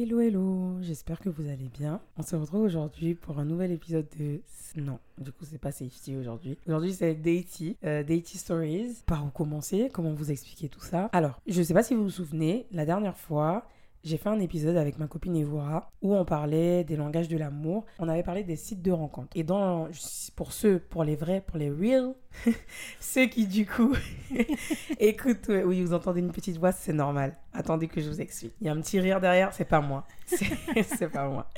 Hello, hello, j'espère que vous allez bien. On se retrouve aujourd'hui pour un nouvel épisode de... Non, du coup c'est pas Safety aujourd'hui. Aujourd'hui c'est Deity, euh, Deity Stories. Par où commencer? Comment vous expliquer tout ça? Alors, je sais pas si vous vous souvenez, la dernière fois, j'ai fait un épisode avec ma copine Evora où on parlait des langages de l'amour. On avait parlé des sites de rencontres. Et dans, pour ceux, pour les vrais, pour les real, ceux qui du coup écoute, oui, vous entendez une petite voix, c'est normal. Attendez que je vous explique. Il y a un petit rire derrière, c'est pas moi. C'est pas moi.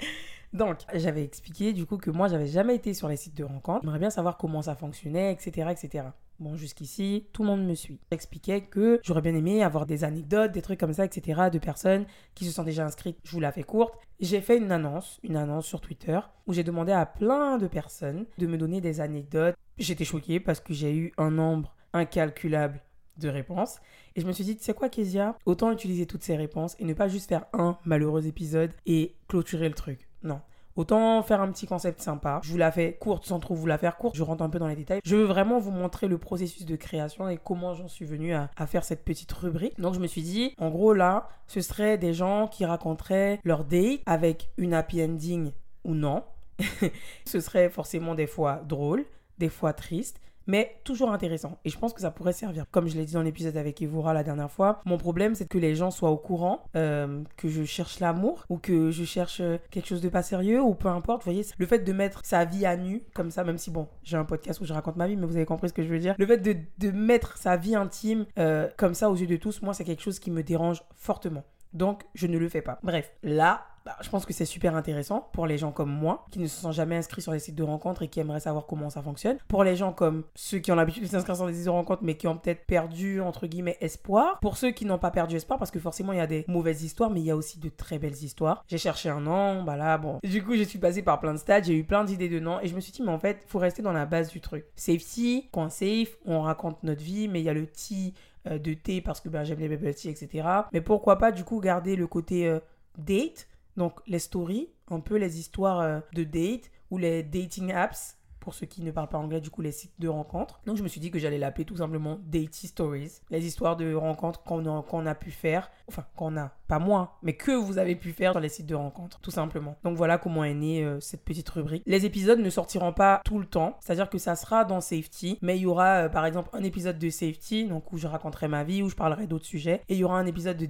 Donc, j'avais expliqué du coup que moi, j'avais jamais été sur les sites de rencontres. J'aimerais bien savoir comment ça fonctionnait, etc., etc. Bon, jusqu'ici, tout le monde me suit. J'expliquais que j'aurais bien aimé avoir des anecdotes, des trucs comme ça, etc., de personnes qui se sont déjà inscrites. Je vous la fais courte. J'ai fait une annonce, une annonce sur Twitter, où j'ai demandé à plein de personnes de me donner des anecdotes. J'étais choquée parce que j'ai eu un nombre incalculable de réponses. Et je me suis dit, sais quoi, Kezia? Autant utiliser toutes ces réponses et ne pas juste faire un malheureux épisode et clôturer le truc. Non. Autant faire un petit concept sympa. Je vous la fais courte sans trop vous la faire courte. Je rentre un peu dans les détails. Je veux vraiment vous montrer le processus de création et comment j'en suis venue à, faire cette petite rubrique. Donc je me suis dit, en gros là, ce serait des gens qui raconteraient leur date avec une happy ending ou non. ce serait forcément des fois drôle, des fois triste, mais toujours intéressant. Et je pense que ça pourrait servir. Comme je l'ai dit dans l'épisode avec Evora la dernière fois, mon problème c'est que les gens soient au courant euh, que je cherche l'amour ou que je cherche euh, quelque chose de pas sérieux ou peu importe. Vous voyez, le fait de mettre sa vie à nu comme ça, même si bon, j'ai un podcast où je raconte ma vie, mais vous avez compris ce que je veux dire. Le fait de, de mettre sa vie intime euh, comme ça aux yeux de tous, moi c'est quelque chose qui me dérange fortement. Donc, je ne le fais pas. Bref, là, bah, je pense que c'est super intéressant pour les gens comme moi qui ne se sont jamais inscrits sur les sites de rencontres et qui aimeraient savoir comment ça fonctionne. Pour les gens comme ceux qui ont l'habitude de s'inscrire sur des sites de rencontres mais qui ont peut-être perdu entre guillemets espoir. Pour ceux qui n'ont pas perdu espoir parce que forcément il y a des mauvaises histoires mais il y a aussi de très belles histoires. J'ai cherché un nom, bah là bon. Du coup je suis passée par plein de stades, j'ai eu plein d'idées de noms et je me suis dit mais en fait faut rester dans la base du truc. Safety, coin safe, on raconte notre vie mais il y a le T euh, de thé parce que ben, j'aime les bubble tea, etc. Mais pourquoi pas du coup garder le côté euh, date donc les stories, un peu les histoires euh, de date ou les dating apps pour ceux qui ne parlent pas anglais, du coup, les sites de rencontres. Donc, je me suis dit que j'allais l'appeler tout simplement Datey Stories. Les histoires de rencontres qu'on a, pu faire. Enfin, qu'on a, pas moi, mais que vous avez pu faire sur les sites de rencontres, tout simplement. Donc, voilà comment est née euh, cette petite rubrique. Les épisodes ne sortiront pas tout le temps. C'est-à-dire que ça sera dans Safety. Mais il y aura, euh, par exemple, un épisode de Safety, donc où je raconterai ma vie, où je parlerai d'autres sujets. Et il y aura un épisode de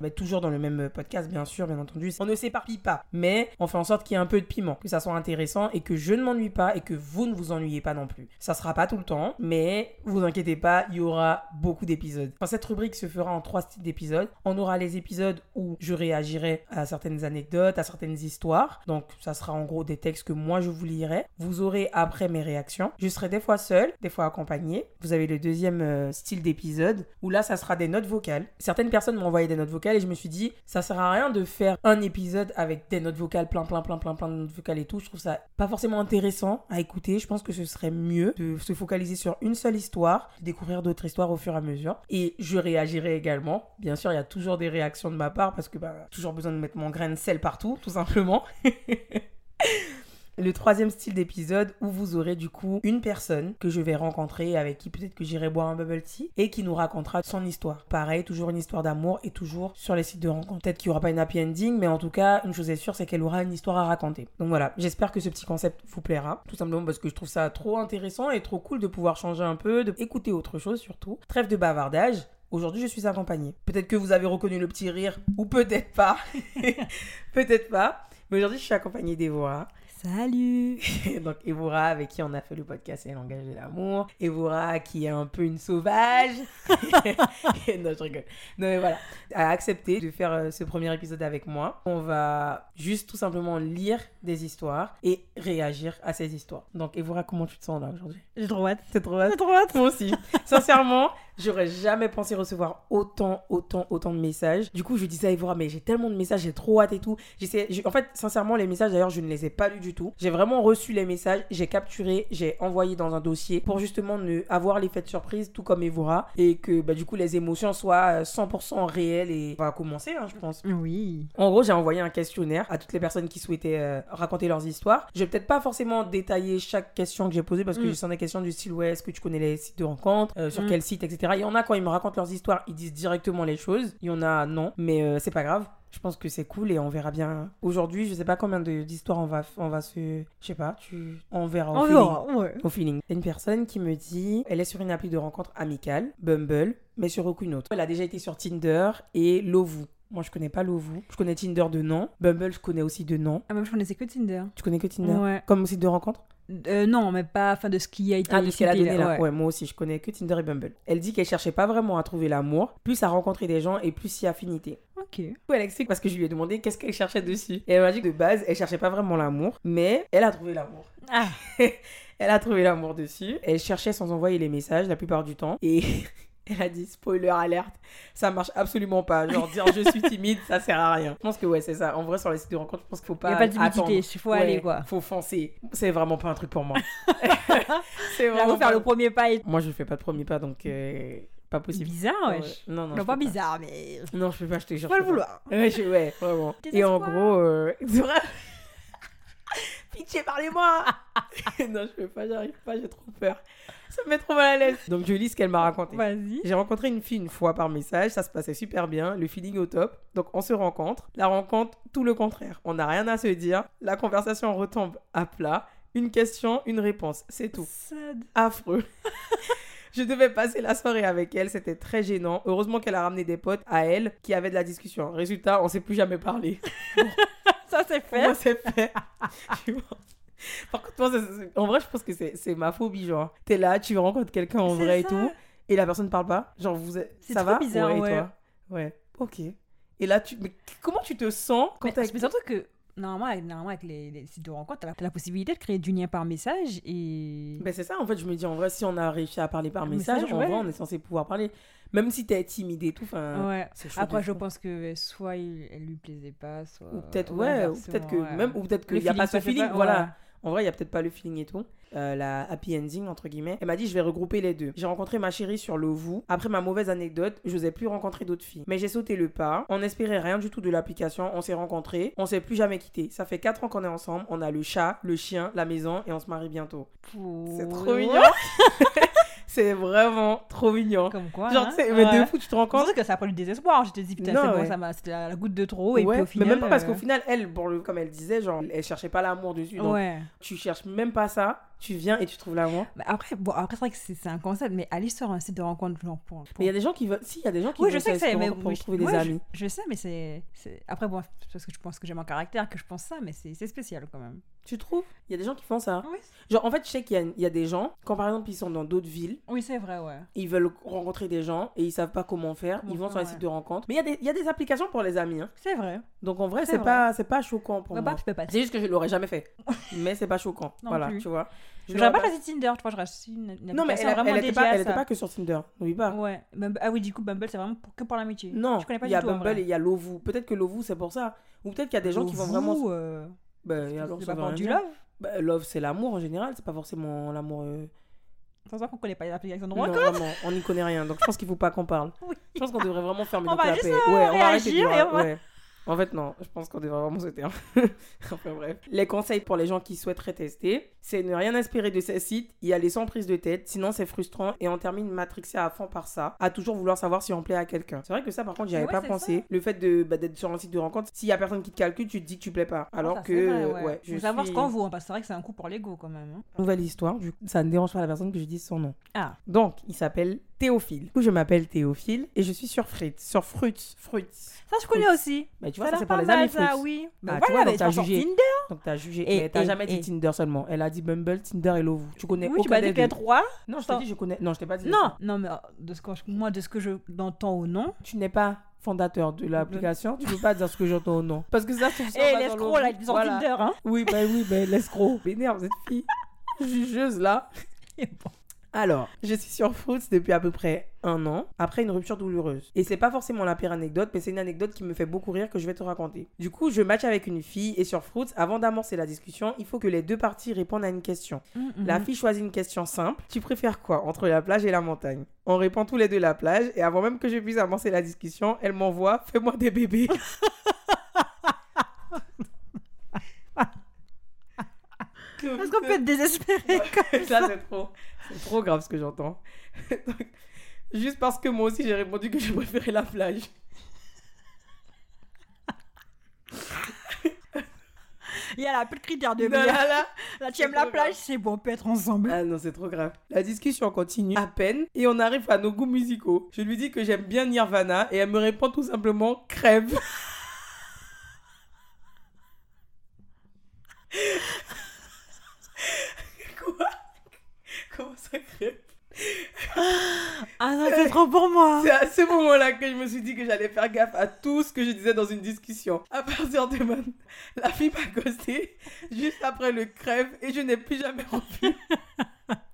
mais toujours dans le même euh, podcast, bien sûr, bien entendu. On ne s'éparpille pas. Mais on fait en sorte qu'il y ait un peu de piment, que ça soit intéressant et que je ne m'ennuie pas et que vous ne vous ennuyez pas non plus. Ça sera pas tout le temps, mais vous inquiétez pas, il y aura beaucoup d'épisodes. cette rubrique se fera en trois styles d'épisodes. On aura les épisodes où je réagirai à certaines anecdotes, à certaines histoires. Donc ça sera en gros des textes que moi je vous lirai. Vous aurez après mes réactions. Je serai des fois seule, des fois accompagnée. Vous avez le deuxième euh, style d'épisode où là ça sera des notes vocales. Certaines personnes m'ont envoyé des notes vocales et je me suis dit ça sert à rien de faire un épisode avec des notes vocales plein plein plein plein plein de notes vocales et tout. Je trouve ça pas forcément intéressant à écouter. Je pense que ce serait mieux de se focaliser sur une seule histoire, découvrir d'autres histoires au fur et à mesure. Et je réagirai également. Bien sûr, il y a toujours des réactions de ma part parce que bah, toujours besoin de mettre mon grain de sel partout, tout simplement. le troisième style d'épisode où vous aurez du coup une personne que je vais rencontrer avec qui peut-être que j'irai boire un bubble tea et qui nous racontera son histoire. Pareil, toujours une histoire d'amour et toujours sur les sites de rencontre. Peut-être qu'il n'y aura pas une happy ending, mais en tout cas, une chose est sûre, c'est qu'elle aura une histoire à raconter. Donc voilà, j'espère que ce petit concept vous plaira. Tout simplement parce que je trouve ça trop intéressant et trop cool de pouvoir changer un peu, de écouter autre chose surtout. Trêve de bavardage. Aujourd'hui, je suis accompagnée. Peut-être que vous avez reconnu le petit rire, ou peut-être pas. peut-être pas. Mais aujourd'hui, je suis accompagnée d'Evora. Salut Donc Evora avec qui on a fait le podcast et langage de l'amour. Evora qui est un peu une sauvage. non, je rigole. Non mais voilà, a accepté de faire euh, ce premier épisode avec moi. On va juste tout simplement lire des histoires et réagir à ces histoires. Donc Evora, comment tu te sens là aujourd'hui? J'ai trop hâte. C'est trop hâte? J'ai trop hâte. Moi aussi. Sincèrement, j'aurais jamais pensé recevoir autant, autant, autant de messages. Du coup, je disais à Evora, mais j'ai tellement de messages, j'ai trop hâte et tout. J'essaie, en fait, sincèrement, les messages d'ailleurs, je ne les ai pas lus du tout. J'ai vraiment reçu les messages, j'ai capturé, j'ai envoyé dans un dossier pour justement ne avoir l'effet de surprise, tout comme Evora, et que bah, du coup les émotions soient 100% euh, réelles et on va commencer, hein, je pense. Oui. En gros, j'ai envoyé un questionnaire à toutes les personnes qui souhaitaient euh, raconter leurs histoires. Je vais peut-être pas forcément détailler chaque question que j'ai posée parce que mm. ce sont des questions du style ouais, est-ce que tu connais les sites de rencontres, euh, sur mm. quel site, etc. Il y en a quand ils me racontent leurs histoires, ils disent directement les choses. Il y en a non, mais c'est pas grave Je pense que c'est cool et on verra bien. Aujourd'hui, je sais pas combien d'histoires on va, on va se. Je sais pas, tu... on verra. au On feeling. verra, ouais. Au feeling. Il y a une personne qui me dit elle est sur une appli de rencontre amicale, Bumble, mais sur aucune autre. Elle a déjà été sur Tinder et Lovoo. Moi, je connais pas Lovoo. Je connais Tinder de nom. Bumble, je connais aussi de nom. Ah, même je connaissais que Tinder. Tu connais que Tinder Ouais. Comme site de rencontre Euh, non, mais pas enfin, de ce qui a été Ah, de ce qu'elle a donné là. ouais. Ouais. moi aussi, je connais que Tinder et Bumble. Elle dit qu'elle cherchait pas vraiment à trouver l'amour, plus à rencontrer des gens et plus si affinité. Ok. Elle explique parce que je lui ai demandé qu'est-ce qu'elle cherchait dessus. Et elle m'a dit que de base, elle cherchait pas vraiment l'amour, mais elle a trouvé l'amour. Ah, Elle a trouvé l'amour dessus. Elle cherchait sans envoyer les messages la plupart du temps. Et elle a dit spoiler alerte, ça marche absolument pas. Genre dire je suis timide, ça sert à rien. Je pense que ouais, c'est ça. En vrai, sur les sites de rencontre, je pense qu'il faut il pas. n'y a pas de timidité, il faut Ouais, aller quoi. Faut foncer. C'est vraiment pas un truc pour moi. c'est Là, faut faire pas- le premier pas et Moi, je fais pas de premier pas, donc euh, pas possible. bizarre, Ouais. Non, non. Non, pas peux bizarre, mais. Non, je peux pas, je te jure. Faut je le pas. vouloir. Ouais, je- ouais, vraiment. Et en gros, euh... Pitié, parlez-moi Non, je peux pas, j'arrive pas, j'ai trop peur. Ça me met trop mal à l'aise. Donc, je lis ce qu'elle m'a raconté. Vas-y. J'ai rencontré une fille une fois par message, ça se passait super bien, le feeling au top. Donc on se rencontre. La rencontre, tout le contraire. On n'a rien à se dire. La conversation retombe à plat. Une question, une réponse, c'est tout. Sad. Affreux. Je devais passer la soirée avec elle, c'était très gênant. Heureusement qu'elle a ramené des potes à elle qui avaient de la discussion. Résultat, on s'est plus jamais parlé. Ça, c'est fait. moi, c'est fait. Tu. Par contre, moi, en vrai, je pense que c'est ma phobie. Genre, t'es là, tu rencontres quelqu'un en vrai et tout, et la personne ne parle pas. Genre, vous Ça trop va? bizarre, ouais, et ouais. toi? Ouais. Ok. Et là, tu. Mais comment tu te sens quand Mais, t'as. mais surtout que, normalement, avec, normalement, avec les, les sites de rencontre, t'as la, t'as la possibilité de créer du lien par message et. Ben, c'est ça, en fait, je me dis, en vrai, si on a réussi à parler par message, message, en ouais. vrai, on est censé pouvoir parler. Même si t'es timide et tout, enfin. ouais. Après, je pense que soit il, elle lui plaisait pas, soit. Ou peut-être, ou ouais, ou peut-être que. ouais. Même, ou peut-être qu'il n'y a pas ce feeling, pas, voilà. En vrai, il y a peut-être pas le feeling et tout. Euh, la happy ending, entre guillemets. Elle m'a dit, je vais regrouper les deux. J'ai rencontré ma chérie sur le vous. Après ma mauvaise anecdote, je n'osais plus rencontrer d'autres filles. Mais j'ai sauté le pas. On n'espérait rien du tout de l'application. On s'est rencontrés. On s'est plus jamais quittés. Ça fait 4 ans qu'on est ensemble. On a le chat, le chien, la maison et on se marie bientôt. C'est trop mignon. c'est vraiment trop mignon. Comme quoi. Genre, hein. tu sais, mais Ouais. de fou, tu te rends compte Surtout que ça a pas du désespoir. Je te dis, putain, Non, c'est bon, ouais. ça m'a- c'était la, la goutte de trop. Et Ouais, puis au final. mais même pas parce euh, qu'au final, elle, le, comme elle disait, genre, elle cherchait pas l'amour dessus. Donc, tu cherches même pas ça. Tu viens et tu trouves l'amour. Bah, après, bon, après c'est vrai que c'est c'est un concept, mais aller sur un site de rencontre, genre pour. pour- Mais il y a des gens qui veulent. Si, il y a des gens qui Oui, veulent je sais que ça, c'est. pour- oui, trouver des amis. Je, je sais, mais c'est. c'est- Après, bon, c'est parce que je pense que j'ai mon caractère que je pense ça, mais c'est c'est spécial quand même. Tu trouves? Il y a des gens qui font ça. Oui, Genre, en fait, je sais qu'il y, y a des gens, quand par exemple ils sont dans d'autres villes, oui c'est vrai, ouais. ils veulent rencontrer des gens et ils savent pas comment faire, Comment ils vont faire, sur les ouais. sites de rencontre. Mais il y, a des- il y a des applications pour les amis. hein. C'est vrai. Donc en vrai, C'est pas, pas choquant pour Ouais, moi. bah, pas. C'est juste que je l'aurais jamais fait. mais c'est pas choquant. Non voilà, plus. tu vois. Je l'aurais pas choisi Tinder, tu vois, j'aurais choisi une, une Non, mais application elle, vraiment elle, était pas, elle était pas que sur Tinder. N'oublie pas. Ouais. Ah oui, du coup, Bumble, c'est vraiment pour- que pour l'amitié. Non, Je connais pas il y a Bumble et il y a Lovoo. Peut-être que Lovoo c'est pour ça. Ou peut-être qu'il y a des gens qui vont vraiment. Et alors, c'est ça pas veut pour rien du dire. love Bah, love, c'est l'amour en général. C'est pas forcément l'amour. euh, C'est ça qu'on connaît pas les applications de Non, rencontre. vraiment, on n'y connaît rien. Donc je pense qu'il faut pas qu'on parle. Oui. Je pense qu'on devrait vraiment fermer On nos va clapets. juste, euh, réagir et on va- ouais. En fait, non, je pense qu'on devrait vraiment se taire. enfin bref. Les conseils pour les gens qui souhaiteraient tester, c'est ne rien espérer de ces sites, y aller sans prise de tête, sinon c'est frustrant et on termine matrixé à fond par ça, à toujours vouloir savoir si on plaît à quelqu'un. C'est vrai que ça, par contre, j'y avais Ouais, pas pensé. Le fait de bah, d'être sur un site de rencontre, s'il y a personne qui te calcule, tu te dis que tu plais pas. Alors Ça, que, vrai, ouais. ouais, je Faut savoir suis- ce qu'on vaut, hein, parce que c'est vrai que c'est un coup pour l'ego quand même. hein. Nouvelle histoire, du coup, ça ne dérange pas la personne que je dise son nom. Ah, Donc, il s'appelle Théophile. Du coup, je m'appelle Théophile et je suis sur Fritz. Sur Fruits. Fruits. ça je connais aussi. Bah, tu vois, ça c'est pour les amis ça, Fruits. oui. Ah, Bah tu voilà, vois, mais donc t'as jugé. Tinder. Donc, t'as jugé. Et- mais t'as jamais dit Tinder seulement. Elle a dit Bumble, Tinder et Lovoo. Tu connais Oui, tu m'as dit les deux. trois. Non, je t'ai dit, je connais. Non, je t'ai pas dit. Non, non, mais euh, de ce que, moi, de ce que je d'entends au nom. Tu n'es pas fondateur de l'application. Tu peux pas dire ce que j'entends au nom. Parce que ça, ça. Eh, l'escroc, là, il est sur Voilà. Tinder, hein. Oui, bah oui, bah l'escroc. M'énerve, cette fille. Jugeuse, là. Et bon. Alors, je suis sur Fruits depuis à peu près un an, après une rupture douloureuse. Et c'est pas forcément la pire anecdote, mais c'est une anecdote qui me fait beaucoup rire que je vais te raconter. Du coup, je match avec une fille et sur Fruits, avant d'amorcer la discussion, il faut que les deux parties répondent à une question. La fille choisit une question simple. Tu préfères quoi entre la plage et la montagne? On répond tous les deux la plage et avant même que je puisse amorcer la discussion, elle m'envoie Fais-moi des bébés. Est-ce qu'on peut être désespéré comme ça, c'est trop. Grave ce que j'entends. Juste parce que moi aussi j'ai répondu que je préférais la plage. Il y a la plus de de bien. Là tu aimes la plage, c'est bon, on peut être ensemble. Ah non, c'est trop grave. La discussion continue à peine et on arrive à nos goûts musicaux. Je lui dis que j'aime bien Nirvana et elle me répond tout simplement crève. Ah non, c'est trop pour moi. C'est à ce moment-là que je me suis dit que j'allais faire gaffe à tout ce que je disais dans une discussion. À partir de maintenant, la fille m'a ghosté juste après le crève et je n'ai plus jamais revu.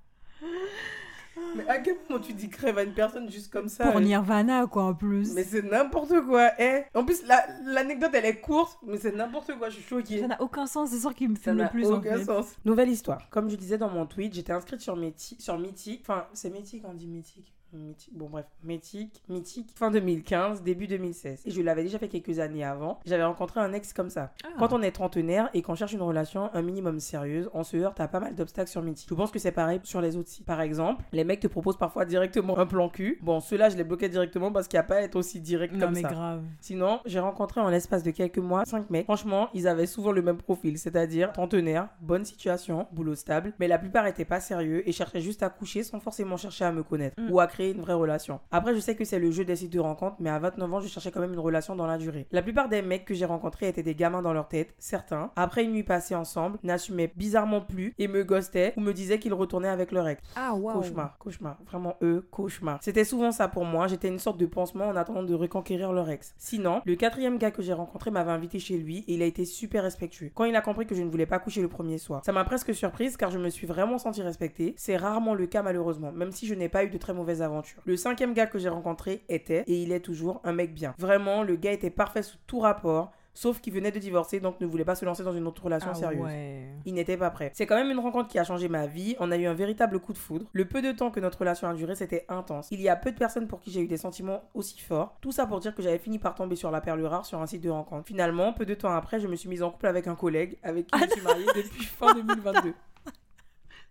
Mais à quel moment tu dis crève à une personne juste comme ça Pour Nirvana, quoi, en plus. Mais c'est n'importe quoi, eh En plus, la- l'anecdote, elle est courte, mais c'est n'importe quoi, je suis choquée. Ça n'a aucun sens, c'est sûr qu'il me Ça n'a le plus en aucun fait. sens. Nouvelle histoire. Comme je disais dans mon tweet, j'étais inscrite sur, Méti- sur Mythique. Enfin, c'est Mythique, on dit Mythique. Mythique. Bon, bref, Mythique, Mythique, fin 2015, début 2016. Et je l'avais déjà fait quelques années avant. J'avais rencontré un ex comme ça. Ah. Quand on est trentenaire et qu'on cherche une relation un minimum sérieuse, on se heurte à pas mal d'obstacles sur Mythique. Je pense que c'est pareil sur les autres sites. Par exemple, les mecs te proposent parfois directement un plan cul. Bon, ceux-là, je les bloquais directement parce qu'il n'y a pas à être aussi direct Non, comme mais ça. grave. Sinon, j'ai rencontré en l'espace de quelques mois 5 mecs. Franchement, ils avaient souvent le même profil, c'est-à-dire trentenaire, bonne situation, boulot stable, mais la plupart étaient pas sérieux et cherchaient juste à coucher sans forcément chercher à me connaître Mm. ou à créer une vraie relation. Après, je sais que c'est le jeu des sites de rencontres, mais à 29 ans, je cherchais quand même une relation dans la durée. La plupart des mecs que j'ai rencontrés étaient des gamins dans leur tête, certains, après une nuit passée ensemble, n'assumaient bizarrement plus et me ghostaient ou me disaient qu'ils retournaient avec leur ex. Ah, waouh. Cauchemar, cauchemar. Vraiment, eux, cauchemar. C'était souvent ça pour moi. J'étais une sorte de pansement en attendant de reconquérir leur ex. Sinon, le quatrième gars que j'ai rencontré m'avait invité chez lui et il a été super respectueux. Quand il a compris que je ne voulais pas coucher le premier soir, ça m'a presque surprise car je me suis vraiment senti respectée. C'est rarement le cas malheureusement, même si je n'ai pas eu de très mauvaises aventures. Le cinquième gars que j'ai rencontré était, et il est toujours, un mec bien. Vraiment, le gars était parfait sous tout rapport. Sauf qu'il venait de divorcer, donc ne voulait pas se lancer dans une autre relation Ah sérieuse. ouais. Il n'était pas prêt. C'est quand même une rencontre qui a changé ma vie. On a eu un véritable coup de foudre. Le peu de temps que notre relation a duré, c'était intense. Il y a peu de personnes pour qui j'ai eu des sentiments aussi forts. Tout ça pour dire que j'avais fini par tomber sur la perle rare sur un site de rencontre. Finalement, peu de temps après, je me suis mise en couple avec un collègue avec qui je suis mariée depuis fin 2022.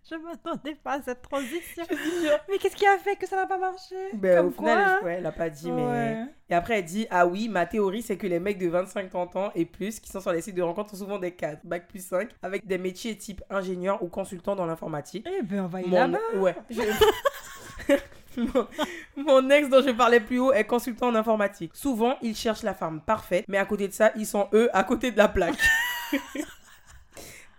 Je m'attendais pas à cette transition. Mais qu'est-ce qui a fait que ça n'a pas marché? Ben, Comme au final, quoi, elle, ouais, elle a pas dit, mais. Ouais. Et après, elle dit Ah oui, ma théorie, c'est que les mecs de 25-30 ans et plus qui sont sur les sites de rencontre sont souvent des cadres, bac plus 5, avec des métiers type ingénieur ou consultant dans l'informatique. Eh ben, on va y Mon, là-bas. ouais. Je- mon, mon ex dont je parlais plus haut est consultant en informatique. Souvent, ils cherchent la femme parfaite, mais à côté de ça, ils sont eux à côté de la plaque.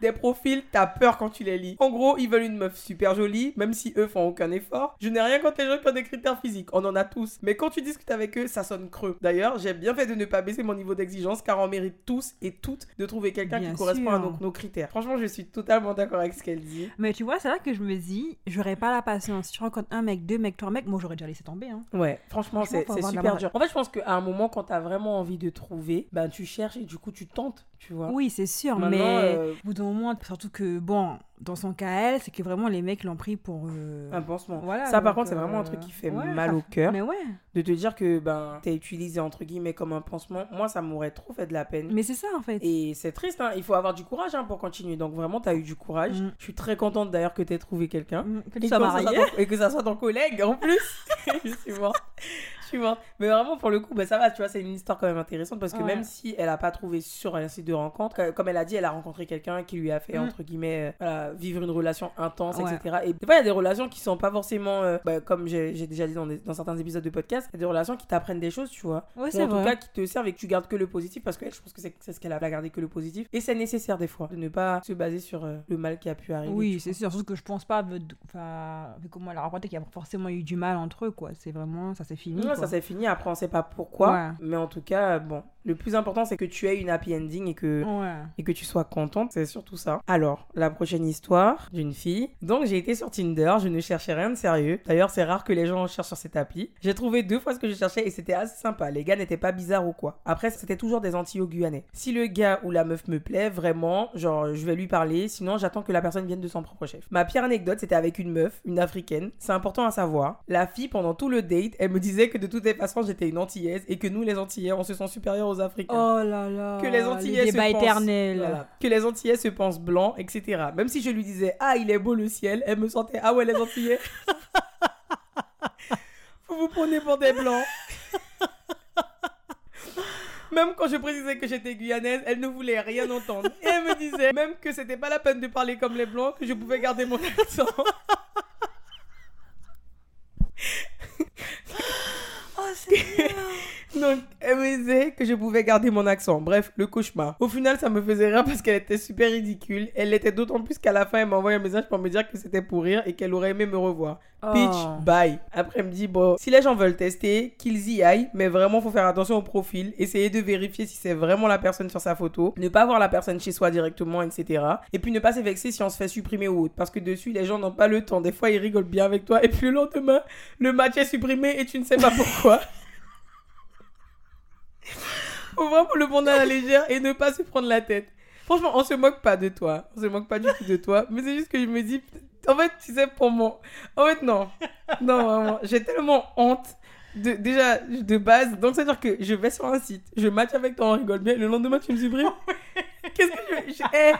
Des profils, t'as peur quand tu les lis. En gros, ils veulent une meuf super jolie, même si eux font aucun effort. Je n'ai rien contre les gens qui ont des critères physiques, on en a tous. Mais quand tu discutes avec eux, ça sonne creux. D'ailleurs, j'ai bien fait de ne pas baisser mon niveau d'exigence car on mérite tous et toutes de trouver quelqu'un qui correspond à nos, nos critères. Franchement, je suis totalement d'accord avec ce qu'elle dit. Mais tu vois, c'est là que je me dis, j'aurais pas la patience. Si tu rencontres un mec, deux mecs, trois mecs, moi j'aurais déjà laissé tomber. Hein. Ouais, franchement, Franchement, c'est super dur. En fait, je pense qu'à un moment, quand t'as vraiment envie de trouver, ben tu cherches et du coup, tu tentes, tu vois. Oui, c'est sûr, Maintenant, mais euh, au bout d'un moment, surtout que, bon, dans son cas, elle, c'est que vraiment les mecs l'ont pris pour. euh, un pansement. Voilà, ça, par contre, c'est vraiment un euh, truc qui fait ouais, mal au cœur. Mais ouais, De te dire que ben t'es utilisé entre guillemets comme un pansement, moi, ça m'aurait trop fait de la peine. mais c'est ça en fait. Et c'est triste, hein. il faut avoir du courage hein, pour continuer. Donc vraiment, t'as eu du courage. Mm. Je suis très contente d'ailleurs que t'aies trouvé quelqu'un. Mm, Que tu sois ton- et que ça soit ton collègue en plus. je suis morte. Je suis morte. Mais vraiment, pour le coup, bah, ça va, tu vois, c'est une histoire quand même intéressante parce que Ouais. même si elle a pas trouvé sur un site de rencontre, comme elle a dit, elle a rencontré quelqu'un qui lui a fait, Mm. entre guillemets, euh, voilà, vivre une relation intense, Ouais. etc. Et des fois, il y a des relations qui sont pas forcément, euh, bah, comme j'ai déjà dit dans, des- dans certains épisodes de podcast, il y a des relations qui t'apprennent des choses, tu vois. Ouais, Ou en tout vrai. cas, qui te servent et que tu gardes que le positif parce que elle, je pense que c'est ce qu'elle a, elle a gardé que le positif. Et c'est nécessaire des fois de ne pas se baser sur euh, le mal qui a pu arriver. Oui, c'est sûr. Surtout que je pense pas, vu- enfin, vu comment elle a raconté qu'il y a forcément eu du mal entre eux, quoi. C'est vraiment, ça s'est fini. Ça s'est fini. Après, on sait pas pourquoi. Ouais. Mais en tout cas, bon, le plus important, c'est que tu aies une happy ending et que, Ouais. et que tu sois contente. C'est surtout ça. Alors, la prochaine histoire d'une fille. Donc, j'ai été sur Tinder. Je ne cherchais rien de sérieux. D'ailleurs, c'est rare que les gens cherchent sur cette appli. J'ai trouvé deux fois ce que je cherchais et c'était assez sympa. Les gars n'étaient pas bizarres ou quoi. Après, c'était toujours des anti guyanais. Si le gars ou la meuf me plaît, vraiment, genre, je vais lui parler. Sinon, j'attends que la personne vienne de son propre chef. Ma pire anecdote, c'était avec une meuf, une africaine. C'est important à savoir. La fille, pendant tout le date, elle me disait que de toutes les façons, j'étais une antillaise et que nous, les antillais, on se sent supérieurs aux africains. Oh là là. Que les Antillais Le se pensent- éternel. Voilà. Que les Antillais se pensent blancs, etc. Même si je lui disais Ah, il est beau le ciel, elle me sentait Ah ouais, les Antillais. vous vous prenez pour des blancs. Même quand je précisais que j'étais guyanaise, elle ne voulait rien entendre. Et elle me disait même que c'était pas la peine de parler comme les blancs, que je pouvais garder mon accent. Oh, c'est Donc, elle me disait que je pouvais garder mon accent. Bref, le cauchemar. Au final, ça me faisait rire parce qu'elle était super ridicule. Elle l'était d'autant plus qu'à la fin, elle m'a envoyé un message pour me dire que c'était pour rire et qu'elle aurait aimé me revoir. Pitch, Oh. bye. Après, elle me dit, bon, si les gens veulent tester, qu'ils y aillent, mais vraiment, faut faire attention au profil. Essayer de vérifier si c'est vraiment la personne sur sa photo. Ne pas voir la personne chez soi directement, etc. Et puis, ne pas se vexer si on se fait supprimer ou autre. Parce que dessus, les gens n'ont pas le temps. Des fois, ils rigolent bien avec toi. Et puis, le lendemain, le match est supprimé et tu ne sais pas pourquoi. Faut vraiment le prendre à la légère et ne pas se prendre la tête. Franchement, on se moque pas de toi. On se moque pas du tout de toi. Mais c'est juste que je me dis, en fait, tu sais, pour moi. En fait, non. Non, vraiment. J'ai tellement honte. De, déjà, de base. Donc, c'est-à-dire que je vais sur un site, je match avec toi, on rigole bien. Le lendemain, tu me supprimes. Qu'est-ce que je vais. Je, eh,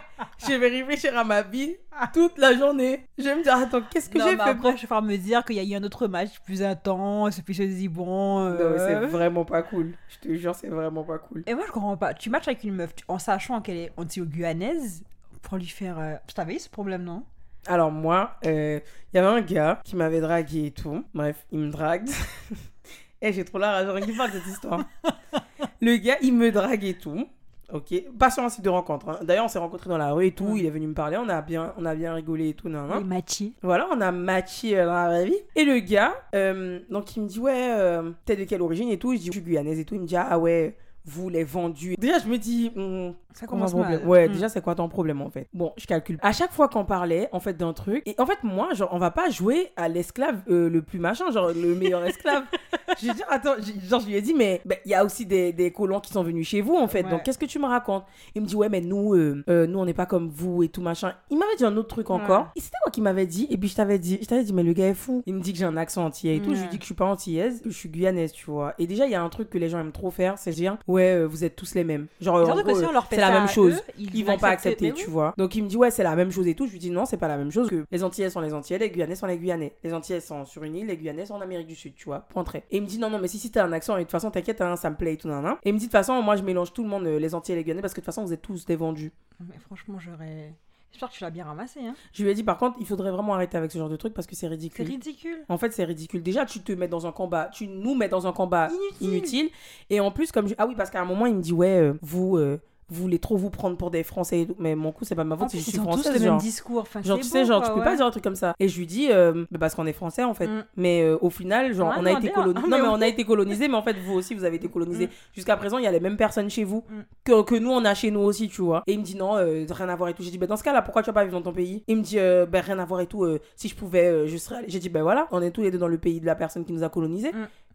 je vais réfléchir à ma vie toute la journée. Je vais me dire, attends, qu'est-ce que j'ai fait après, je vais faire me dire qu'il y a eu un autre match plus intense, et puis je me dis, bon. Non, c'est euh, vraiment pas cool. Je te jure, c'est vraiment pas cool. Et moi, je comprends pas. Tu matches avec une meuf tu- en sachant qu'elle est anti-guyanaise pour lui faire. euh, Tu t'avais eu ce problème, non? Alors moi, euh, il y avait un gars qui m'avait dragué et tout. Bref, il me drague. Et j'ai trop la rage, rien qui parle de cette histoire. Le gars, il me drague et tout. Ok, pas sur un site de rencontre. hein. D'ailleurs, on s'est rencontrés dans la rue et tout. Ouais. Il est venu me parler. On a bien, on a bien rigolé et tout. nan, nan. Oui, Machi. Voilà, on a matché euh, dans la vraie vie. Et le gars, euh, donc il me dit ouais, euh, t'es de quelle origine et tout? Je dis je suis guyanaise et tout. Il me dit ah ouais, vous les vendus. Déjà, je me dis hmm, Ça Comment commence problème mal. Ouais, Mm. déjà, c'est quoi ton problème en fait? Bon, je calcule. À chaque fois qu'on parlait, en fait, d'un truc, et en fait, moi, genre, on va pas jouer à l'esclave euh, le plus machin, genre, le meilleur esclave. je attends, genre, je lui ai dit, mais ben, il y a aussi des, des colons qui sont venus chez vous, en fait. Ouais. Donc, qu'est-ce que tu me racontes? Il me dit, ouais, mais nous, euh, euh, nous, on n'est pas comme vous et tout machin. Il m'avait dit un autre truc encore. Ouais. Et c'était quoi qui m'avait dit Et puis, je t'avais dit, je t'avais dit, mais le gars est fou. Il me dit que j'ai un accent antillais et tout. Je lui dis que je suis pas antillaise, que je suis guyanaise, tu vois. Et déjà, il y a un truc que les gens aiment trop faire, c'est dire, ouais, euh, vous êtes tous les mêmes. Genre, en Surtout que gros, si on leur fait c'est la même chose eux, ils vont pas accepter, tu vois. Donc il me dit ouais, c'est la même chose et tout. Je lui dis non, c'est pas la même chose que les Antillais sont les Antillais, les Guyanais sont les Guyanais. Les Antillais sont sur une île, les Guyanais sont en Amérique du Sud, tu vois. Point très. Et il me dit non non, mais si si t'as un accent et de toute façon t'inquiète, hein, ça me plaît et tout nan, nan. Et il me dit de toute façon moi je mélange tout le monde euh, les Antillais et les Guyanais parce que de toute façon vous êtes tous des vendus. Mais franchement, j'aurais. J'espère que tu l'as bien ramassé. Hein. Je lui ai dit par contre, il faudrait vraiment arrêter avec ce genre de truc parce que c'est C'est ridicule. ridicule. En fait, c'est ridicule. Déjà, tu te mets dans un combat, tu nous mets dans un combat Inutile. inutile. Et en plus, comme je... ah oui, parce qu'à un moment, il me dit ouais, euh, vous, euh, vous voulez trop vous prendre pour des Français. et tout. Mais mon coup, c'est pas ma faute si je suis tous française. le même discours. Enfin, Genre, tu sais, beau, genre, quoi, tu peux ouais. pas dire un truc comme ça. Et je lui dis, euh, bah, parce qu'on est français, en fait. Mm. Mais euh, au final, genre, Ah, on a non, été colonisés. Non, mais on a été colonisés, mais en fait, vous aussi, vous avez été colonisés. Mm. Jusqu'à présent, il y a les mêmes personnes chez vous Mm. que, que nous, on a chez nous aussi, tu vois. Et il me dit, non, euh, rien à voir et tout. J'ai dit, bah, dans ce cas-là, pourquoi tu vas pas vivre dans ton pays? Il me dit, euh, bah, rien à voir et tout. si je pouvais, je serais allé. J'ai dit, ben voilà, on est tous les deux dans le pays de la personne qui nous a colonisés.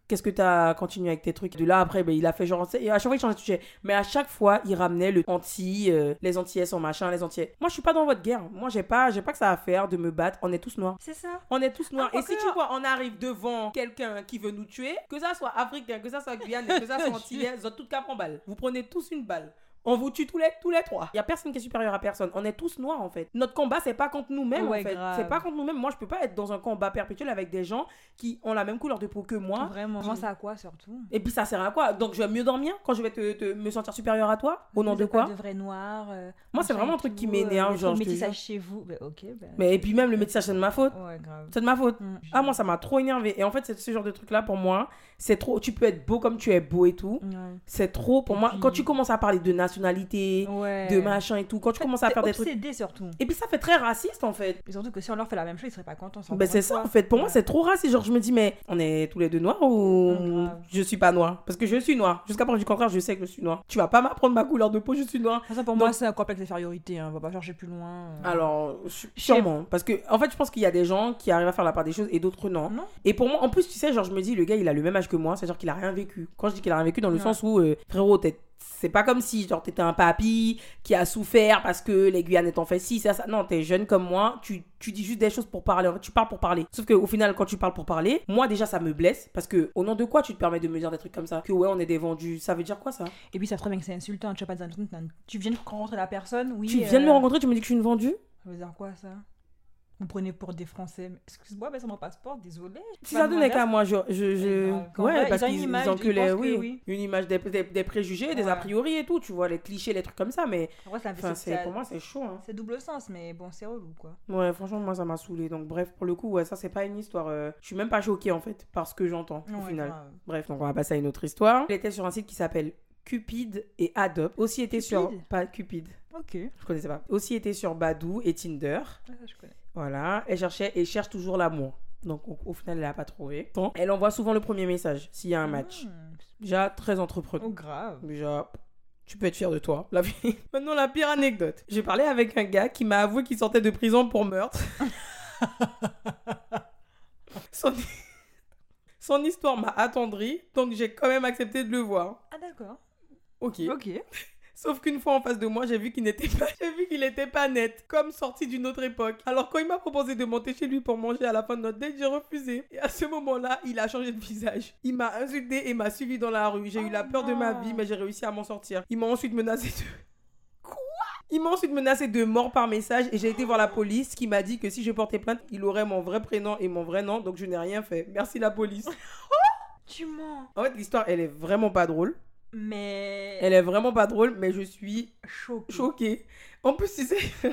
Qu'est-ce que t'as continué avec tes trucs? De là, après, ben, il a fait genre. Et à chaque fois, il changeait de sujet. Mais à chaque fois, il ramenait le anti, euh, les antillais sont machin, les antillais. Moi, je suis pas dans votre guerre. Moi, j'ai pas, j'ai pas que ça à faire de me battre. On est tous noirs. C'est ça. On est tous noirs. Ah, et si tu vois, on arrive devant quelqu'un qui veut nous tuer, que ça soit africain, que ça soit guyanais, que ça soit antillais, vous êtes tous cap en balle. Vous prenez tous une balle. On vous tue tous les, tous les trois. Il y a personne qui est supérieur à personne. On est tous noirs en fait. Notre combat c'est pas contre nous-mêmes Ouais, en fait. C'est pas contre nous-mêmes. Moi je peux pas être dans un combat perpétuel avec des gens qui ont la même couleur de peau que moi. Vraiment. Pense à quoi surtout? Et puis ça sert à quoi? Donc je vais mieux dormir quand je vais te, te- me sentir supérieur à toi? Au nom Vous de quoi? De vrais noirs. euh, Moi, c'est vraiment un truc qui m'énerve, euh, genre, Le métissage chez vous. Ben, ok. Ben... Mais et puis même le métissage c'est de ma faute. Ouais, grave. C'est de ma faute. Mm. Ah moi ça m'a trop énervé. Et en fait c'est ce genre de truc là pour moi, c'est trop. Tu peux être beau comme tu es beau et tout. Ouais. C'est trop pour moi. puis- Quand tu commences à parler de nationalité, Ouais. de machin et tout, quand tu commences à faire des trucs. surtout. Et puis ça fait très raciste en fait. Et surtout que si on leur fait la même chose, ils seraient pas contents. Ben c'est ça en fait. Pour moi c'est trop raciste. Genre je me dis mais on est tous les deux noirs ou je suis pas noir Parce que je suis noir. Jusqu'à preuve du contraire je sais que je suis noir. Tu vas pas m'apprendre ma couleur de peau, je suis noir. Ça, pour Donc- moi, c'est un complexe d'infériorité. Hein. On va pas chercher plus loin. euh. Alors, sûrement. Parce que, en fait, je pense qu'il y a des gens qui arrivent à faire la part des choses et d'autres non. Non. Et pour moi, en plus, tu sais, genre, je me dis, le gars, il a le même âge que moi, c'est-à-dire qu'il a rien vécu. Quand je dis qu'il a rien vécu, dans le Ouais. sens où, euh, frérot, c'est pas comme si, genre, t'étais un papy qui a souffert parce que les Guyanais t'ont fait ci, ça, ça. Non, t'es jeune comme moi, tu, tu dis juste des choses pour parler. En fait, tu parles pour parler. Sauf qu'au final, quand tu parles pour parler, moi, déjà, ça me blesse. Parce que, au nom de quoi tu te permets de me dire des trucs comme ça? Que ouais, on est des vendus. Ça veut dire quoi, ça? Et puis, ça très bien que c'est insultant. Tu vas pas dire. Tu viens de rencontrer la personne. Oui. Tu viens de me euh, rencontrer, tu me dis que je suis une vendue? Ça veut dire quoi ça? Vous prenez pour des Français. Excuse-moi, mais c'est mon passeport, désolé. Si ça tenait qu'à moi, je. je, grave. Qu'en Ouais, vrai, parce ont qu'ils ils ont que les. Oui, oui. une image des, des, des préjugés, des a priori et tout, tu vois, les clichés, les trucs comme ça, mais. Ça pour moi, c'est chaud, hein. c'est double sens, mais bon, c'est relou, quoi. Ouais, franchement, moi, ça m'a saoulé. Donc, bref, pour le coup, ouais, ça, c'est pas une histoire. euh, Je suis même pas choquée, en fait, par ce que j'entends, au final. grave. Bref, donc on va passer à une autre histoire. Elle était sur un site qui s'appelle Cupid et Adopt. Aussi était sur. Pas Cupid, Ok. je connaissais pas. Aussi était sur Badou et Tinder. Ah, je connais. Voilà, elle cherchait et cherche toujours l'amour. Donc au, au final, elle l'a pas trouvé. Bon, Elle envoie souvent le premier message s'il y a un match. Hmm. Déjà très entrepreneur. Oh, grave. Déjà, tu peux être fier de toi. La vie. Maintenant, la pire anecdote. J'ai parlé avec un gars qui m'a avoué qu'il sortait de prison pour meurtre. Son... Son histoire m'a attendri, donc j'ai quand même accepté de le voir. Ah, d'accord. Ok. Ok. Sauf qu'une fois en face de moi, j'ai vu qu'il n'était pas, j'ai vu qu'il pas net, comme sorti d'une autre époque. Alors quand il m'a proposé de monter chez lui pour manger à la fin de notre date, j'ai refusé. Et à ce moment-là, il a changé de visage. Il m'a insulté et m'a suivi dans la rue. J'ai eu Oh la peur de ma vie, mais j'ai réussi à m'en sortir. Il m'a ensuite menacé de Quoi? Il m'a ensuite menacé de mort par message et j'ai été voir la police qui m'a dit que si je portais plainte, il aurait mon vrai prénom et mon vrai nom, donc je n'ai rien fait. Merci la police. Tu mens. En fait, l'histoire, elle est vraiment pas drôle. Mais. Elle est vraiment pas drôle, mais je suis choquée. choquée. En plus, tu sais,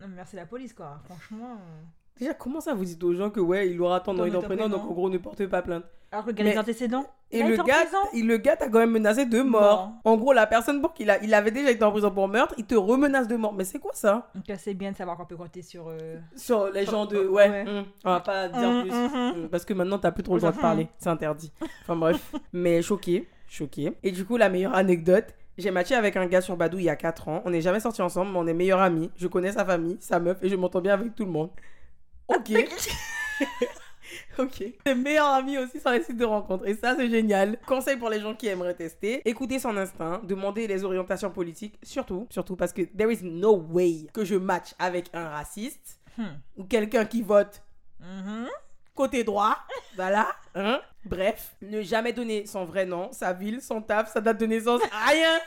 Non, mais merci la police, quoi. Franchement. euh. Déjà, comment ça vous dites aux gens que ouais, il aura et ton nom, prénom, donc en gros, ne porte pas plainte. Alors que le gars Mais- est antécédent. Et Il le gars, il- le gars t'a quand même menacé de mort. En gros, la personne pour qui il, a, il avait déjà été en prison pour meurtre, il te remenace de mort. Mais c'est quoi ça? Donc, là, c'est bien de savoir qu'on peut compter sur. euh, Sur les gens de. Ouais. Ouais, hum, on va pas dire Hum, plus. hum. Hum, Parce que maintenant, t'as plus trop le droit de parler. C'est interdit. Enfin bref. Mais choqué, choqué. Et du coup, la meilleure anecdote. J'ai matché avec un gars sur Badou il y a 4 ans. On n'est jamais sortis ensemble, mais on est meilleurs amis. Je connais sa famille, sa meuf, et je m'entends bien avec tout le monde. Ok. Ok. Les meilleurs amis aussi sur les sites de rencontres. Et ça, c'est génial. Conseil pour les gens qui aimeraient tester. Écoutez son instinct. Demandez les orientations politiques. Surtout, surtout parce que there is no way que je match avec un raciste hmm. ou quelqu'un qui vote Mhm. Côté droit. Voilà. Hein? Bref, ne jamais donner son vrai nom, sa ville, son taf, sa date de naissance, rien.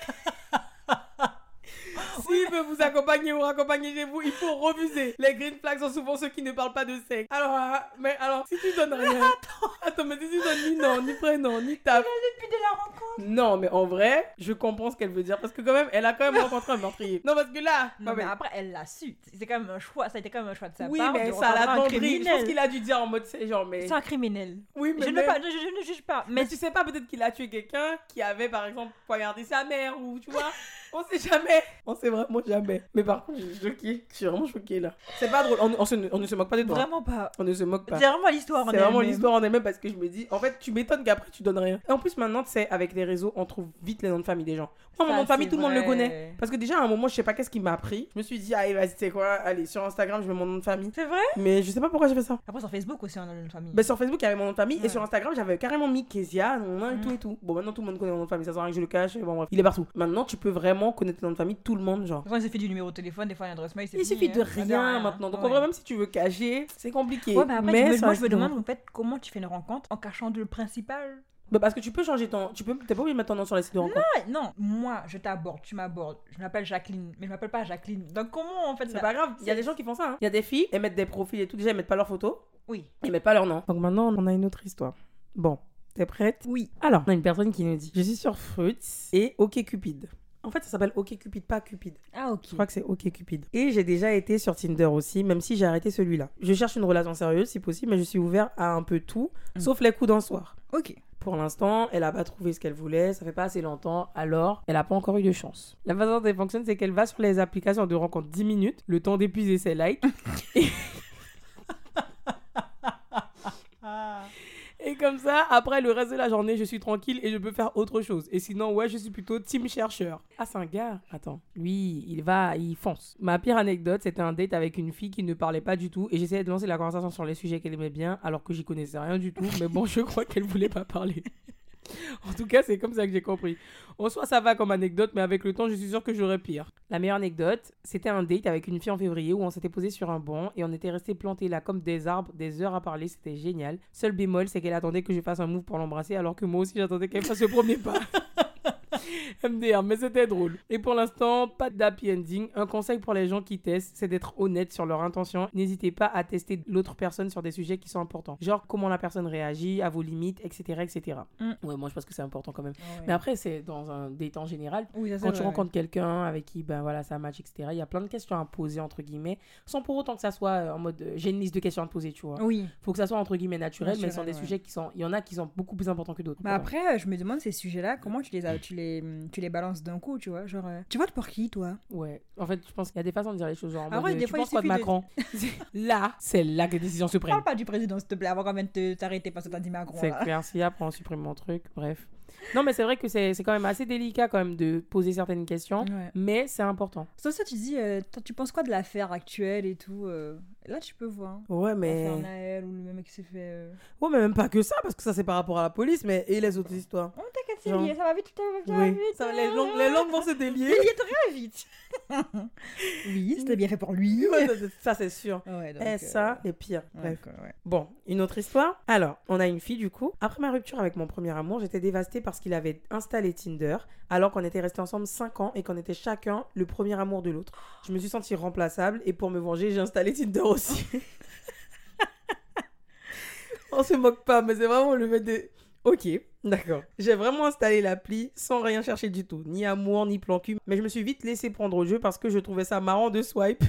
S'il veut vous accompagner ou accompagner chez vous, il faut refuser. Les green flags sont souvent ceux qui ne parlent pas de sexe. Alors, ah, mais alors, si tu donnes rien. Attends, mais si tu donnes ni nom, ni prénom, ni taf. Depuis de la rencontre. Non, mais en vrai, je comprends ce qu'elle veut dire parce que quand même, elle a quand même rencontré un meurtrier. Non, parce que là, Non, ah, mais mais- après, elle l'a su. C'est quand même un choix. Ça a été quand même un choix de sa oui, part. mais de ça l'a tendri. Je pense qu'il a dû dire en mode, c'est genre, mais. C'est un criminel. Oui, mais. Je ne, pas, je, je ne juge pas. Mais Mais tu sais pas, peut-être qu'il a tué quelqu'un qui avait par exemple poignardé sa mère ou tu vois. On sait jamais. On sait vraiment jamais. Mais par contre, je suis choquée. Je suis vraiment choquée là. C'est pas drôle. On, on se, on ne se moque pas de toi. vraiment pas. On ne se moque pas. C'est vraiment l'histoire. en C'est vraiment l'histoire en elle-même parce que je me dis, en fait, tu m'étonnes qu'après tu donnes rien. Et en plus, maintenant, tu sais, avec les réseaux, on trouve vite les noms de famille des gens. Moi, mon nom de famille, c'est tout le monde le connaît. Parce que déjà, à un moment, je sais pas qu'est-ce qui m'a appris. Je me suis dit, allez, vas-y, tu sais quoi, allez, sur Instagram, je mets mon nom de famille. C'est vrai? Mais je sais pas pourquoi j'ai fait ça. Après, sur Facebook aussi, on a une famille. Ben, sur Facebook, il y avait mon nom de famille. Et sur Instagram, j'avais carrément mis Kezia, mon nom et Mm. tout et tout. Bon, maintenant, tout le monde connaît mon nom de famille. Ça sert à rien que je le cache. Bon, bref, il est partout. Maintenant, tu peux vraiment connaître le nom de famille, tout le monde, genre. Quand il suffit du numéro de téléphone, des fois, une adresse mail, c'est Il suffit de hein. rien maintenant. Donc, en vrai, même si tu veux cacher, c'est compliqué. Ouais, mais après, mais moi, je me demande en fait comment tu fais une rencontre en cachant le principal? Bah, parce que tu peux changer ton. Tu peux. T'es pas obligé de mettre ton nom sur les sites de rencontre. Ouais, non, moi, je t'aborde, tu m'abordes. Je m'appelle Jacqueline, mais je m'appelle pas Jacqueline. Donc, comment en fait C'est pas grave. Il y a des gens qui font ça. hein. Il y a des filles, elles mettent des profils et tout. Déjà, elles mettent pas leurs photos. Oui. Ils mettent pas leur nom. Donc maintenant, on a une autre histoire. Bon, t'es prête? Oui. Alors, on a une personne qui nous dit Je suis sur Fruits et OkCupid. En fait, ça s'appelle OkCupid, pas Cupid. Ah, ok. Je crois que c'est OkCupid. Et j'ai déjà été sur Tinder aussi, même si j'ai arrêté celui-là. Je cherche une relation sérieuse si possible, mais je suis ouvert à un peu tout, Mm. sauf les coups d'un soir. Ok. Pour l'instant, elle a pas trouvé ce qu'elle voulait, ça fait pas assez longtemps, alors elle a pas encore eu de chance. La façon dont elle fonctionne, c'est qu'elle va sur les applications de rencontre 10 minutes, le temps d'épuiser ses likes, et comme ça, après le reste de la journée, je suis tranquille et je peux faire autre chose. Et sinon, ouais, je suis plutôt team chercheur. Ah, c'est un gars Attends, lui, il va, il fonce. Ma pire anecdote, c'était un date avec une fille qui ne parlait pas du tout et j'essayais de lancer la conversation sur les sujets qu'elle aimait bien alors que j'y connaissais rien du tout, mais bon, je crois qu'elle voulait pas parler. En tout cas, c'est comme ça que j'ai compris. En soi, ça va comme anecdote, mais avec le temps, je suis sûr que j'aurais pire. La meilleure anecdote, c'était un date avec une fille en février où on s'était posé sur un banc et on était resté planté là comme des arbres, des heures à parler, c'était génial. Seul bémol, c'est qu'elle attendait que je fasse un move pour l'embrasser alors que moi aussi j'attendais qu'elle fasse le premier pas. MDR, mais c'était drôle. Et pour l'instant, pas d'happy ending. Un conseil pour les gens qui testent, c'est d'être honnête sur leur intention. N'hésitez pas à tester l'autre personne sur des sujets qui sont importants. Genre comment la personne réagit, à vos limites, etc. etc. Mm. Ouais, moi je pense que c'est important quand même. Mais après, c'est dans un date en général. oui, Quand tu rencontres quelqu'un avec qui ben voilà ça match etc il y a plein de questions à poser entre guillemets sans pour autant que ça soit euh, en mode euh, j'ai une liste de questions à te poser tu vois. Oui. faut que ça soit entre guillemets naturel, mais ce sont des ouais. sujets qui sont il y en a qui sont beaucoup plus importants que d'autres Bah après, euh, je me demande ces sujets-là, comment tu les, as, tu les, tu les balances d'un coup, tu vois Genre, euh, tu votes pour qui, toi? Ouais. En fait je pense qu'il y a des façons de dire les choses genre en Ah ouais, euh, des tu fois, penses quoi de Macron? Là c'est là que les décisions se prennent Parle pas du président, s'il te plaît, avant qu'on vienne te- t'arrêter parce que t'as dit Macron. c'est clair si après on supprime mon truc bref non mais c'est vrai que c'est c'est quand même assez délicat quand même de poser certaines questions Ouais. mais c'est important Sauf ça, tu dis, euh, tu penses quoi de l'affaire actuelle et tout euh, Là, tu peux voir. ouais L'affaire Naël ou le même qui s'est fait. euh, ouais mais même pas que ça parce que ça c'est par rapport à la police mais et les autres histoires Oh, t'inquiète, c'est Genre- lié, ça va vite, ça va oui vite. Ça, les, langues, les langues vont se délier lié très vite. oui, c'était bien fait pour lui. Ouais, ça c'est sûr Ouais, donc, et euh, ça les pires bref donc, ouais. Bon, une autre histoire. Alors, on a une fille du coup. Après ma rupture avec mon premier amour, j'étais dévastée parce qu'il avait installé Tinder alors qu'on était restés ensemble 5 ans et qu'on était chacun le premier amour de l'autre. Je me suis sentie remplaçable et pour me venger, j'ai installé Tinder aussi. on se moque pas, mais c'est vraiment le fait de... Ok, d'accord. J'ai vraiment installé l'appli sans rien chercher du tout. Ni amour, ni plan cul. Mais je me suis vite laissé prendre au jeu parce que je trouvais ça marrant de swipe.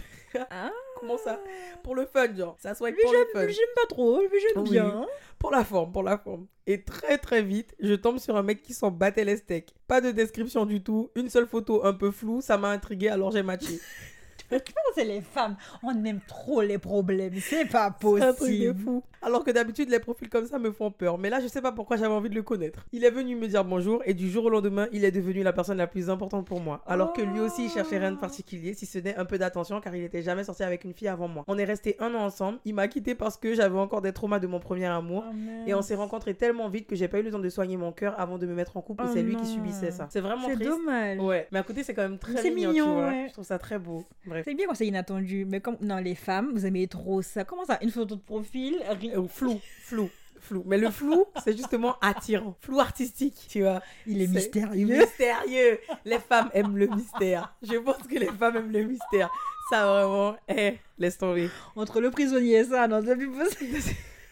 Ah. Comment ça? Pour le fun, genre. Ça swipe Mais pour le fun j'aime j'aime pas trop, mais j'aime Oui. bien. pour la forme, pour la forme. Et très très vite, je tombe sur un mec qui s'en battait les steaks. Pas de description du tout, une seule photo un peu floue, ça m'a intrigué alors j'ai matché. c'est les femmes. On aime trop les problèmes. C'est pas C'est un truc de possible. fou. Alors que d'habitude, les profils comme ça me font peur. Mais là, je sais pas pourquoi j'avais envie de le connaître. Il est venu me dire bonjour et du jour au lendemain, il est devenu la personne la plus importante pour moi. Alors que lui aussi, il cherchait rien de particulier, si ce n'est un peu d'attention car il était jamais sorti avec une fille avant moi. On est resté un an ensemble. Il m'a quitté parce que j'avais encore des traumas de mon premier amour. Oh, Et on s'est rencontrés tellement vite que j'ai pas eu le temps de soigner mon cœur avant de me mettre en couple et Oh c'est lui qui subissait ça. C'est vraiment C'est triste. dommage. Ouais, mais à côté c'est quand même très C'est mignon, mignon, tu vois. ouais. Je trouve ça très beau. Bref. C'est bien quand c'est inattendu. Mais comme non, les femmes, vous aimez trop ça. Comment ça Une photo de profil ri- Euh, flou, flou, flou. Mais le flou, c'est justement attirant. Flou artistique, tu vois. Il est C'est mystérieux. Mystérieux. Les femmes aiment le mystère. Je pense que les femmes aiment le mystère. Ça vraiment, eh, laisse tomber. Entre le prisonnier et ça, non, c'est plus possible.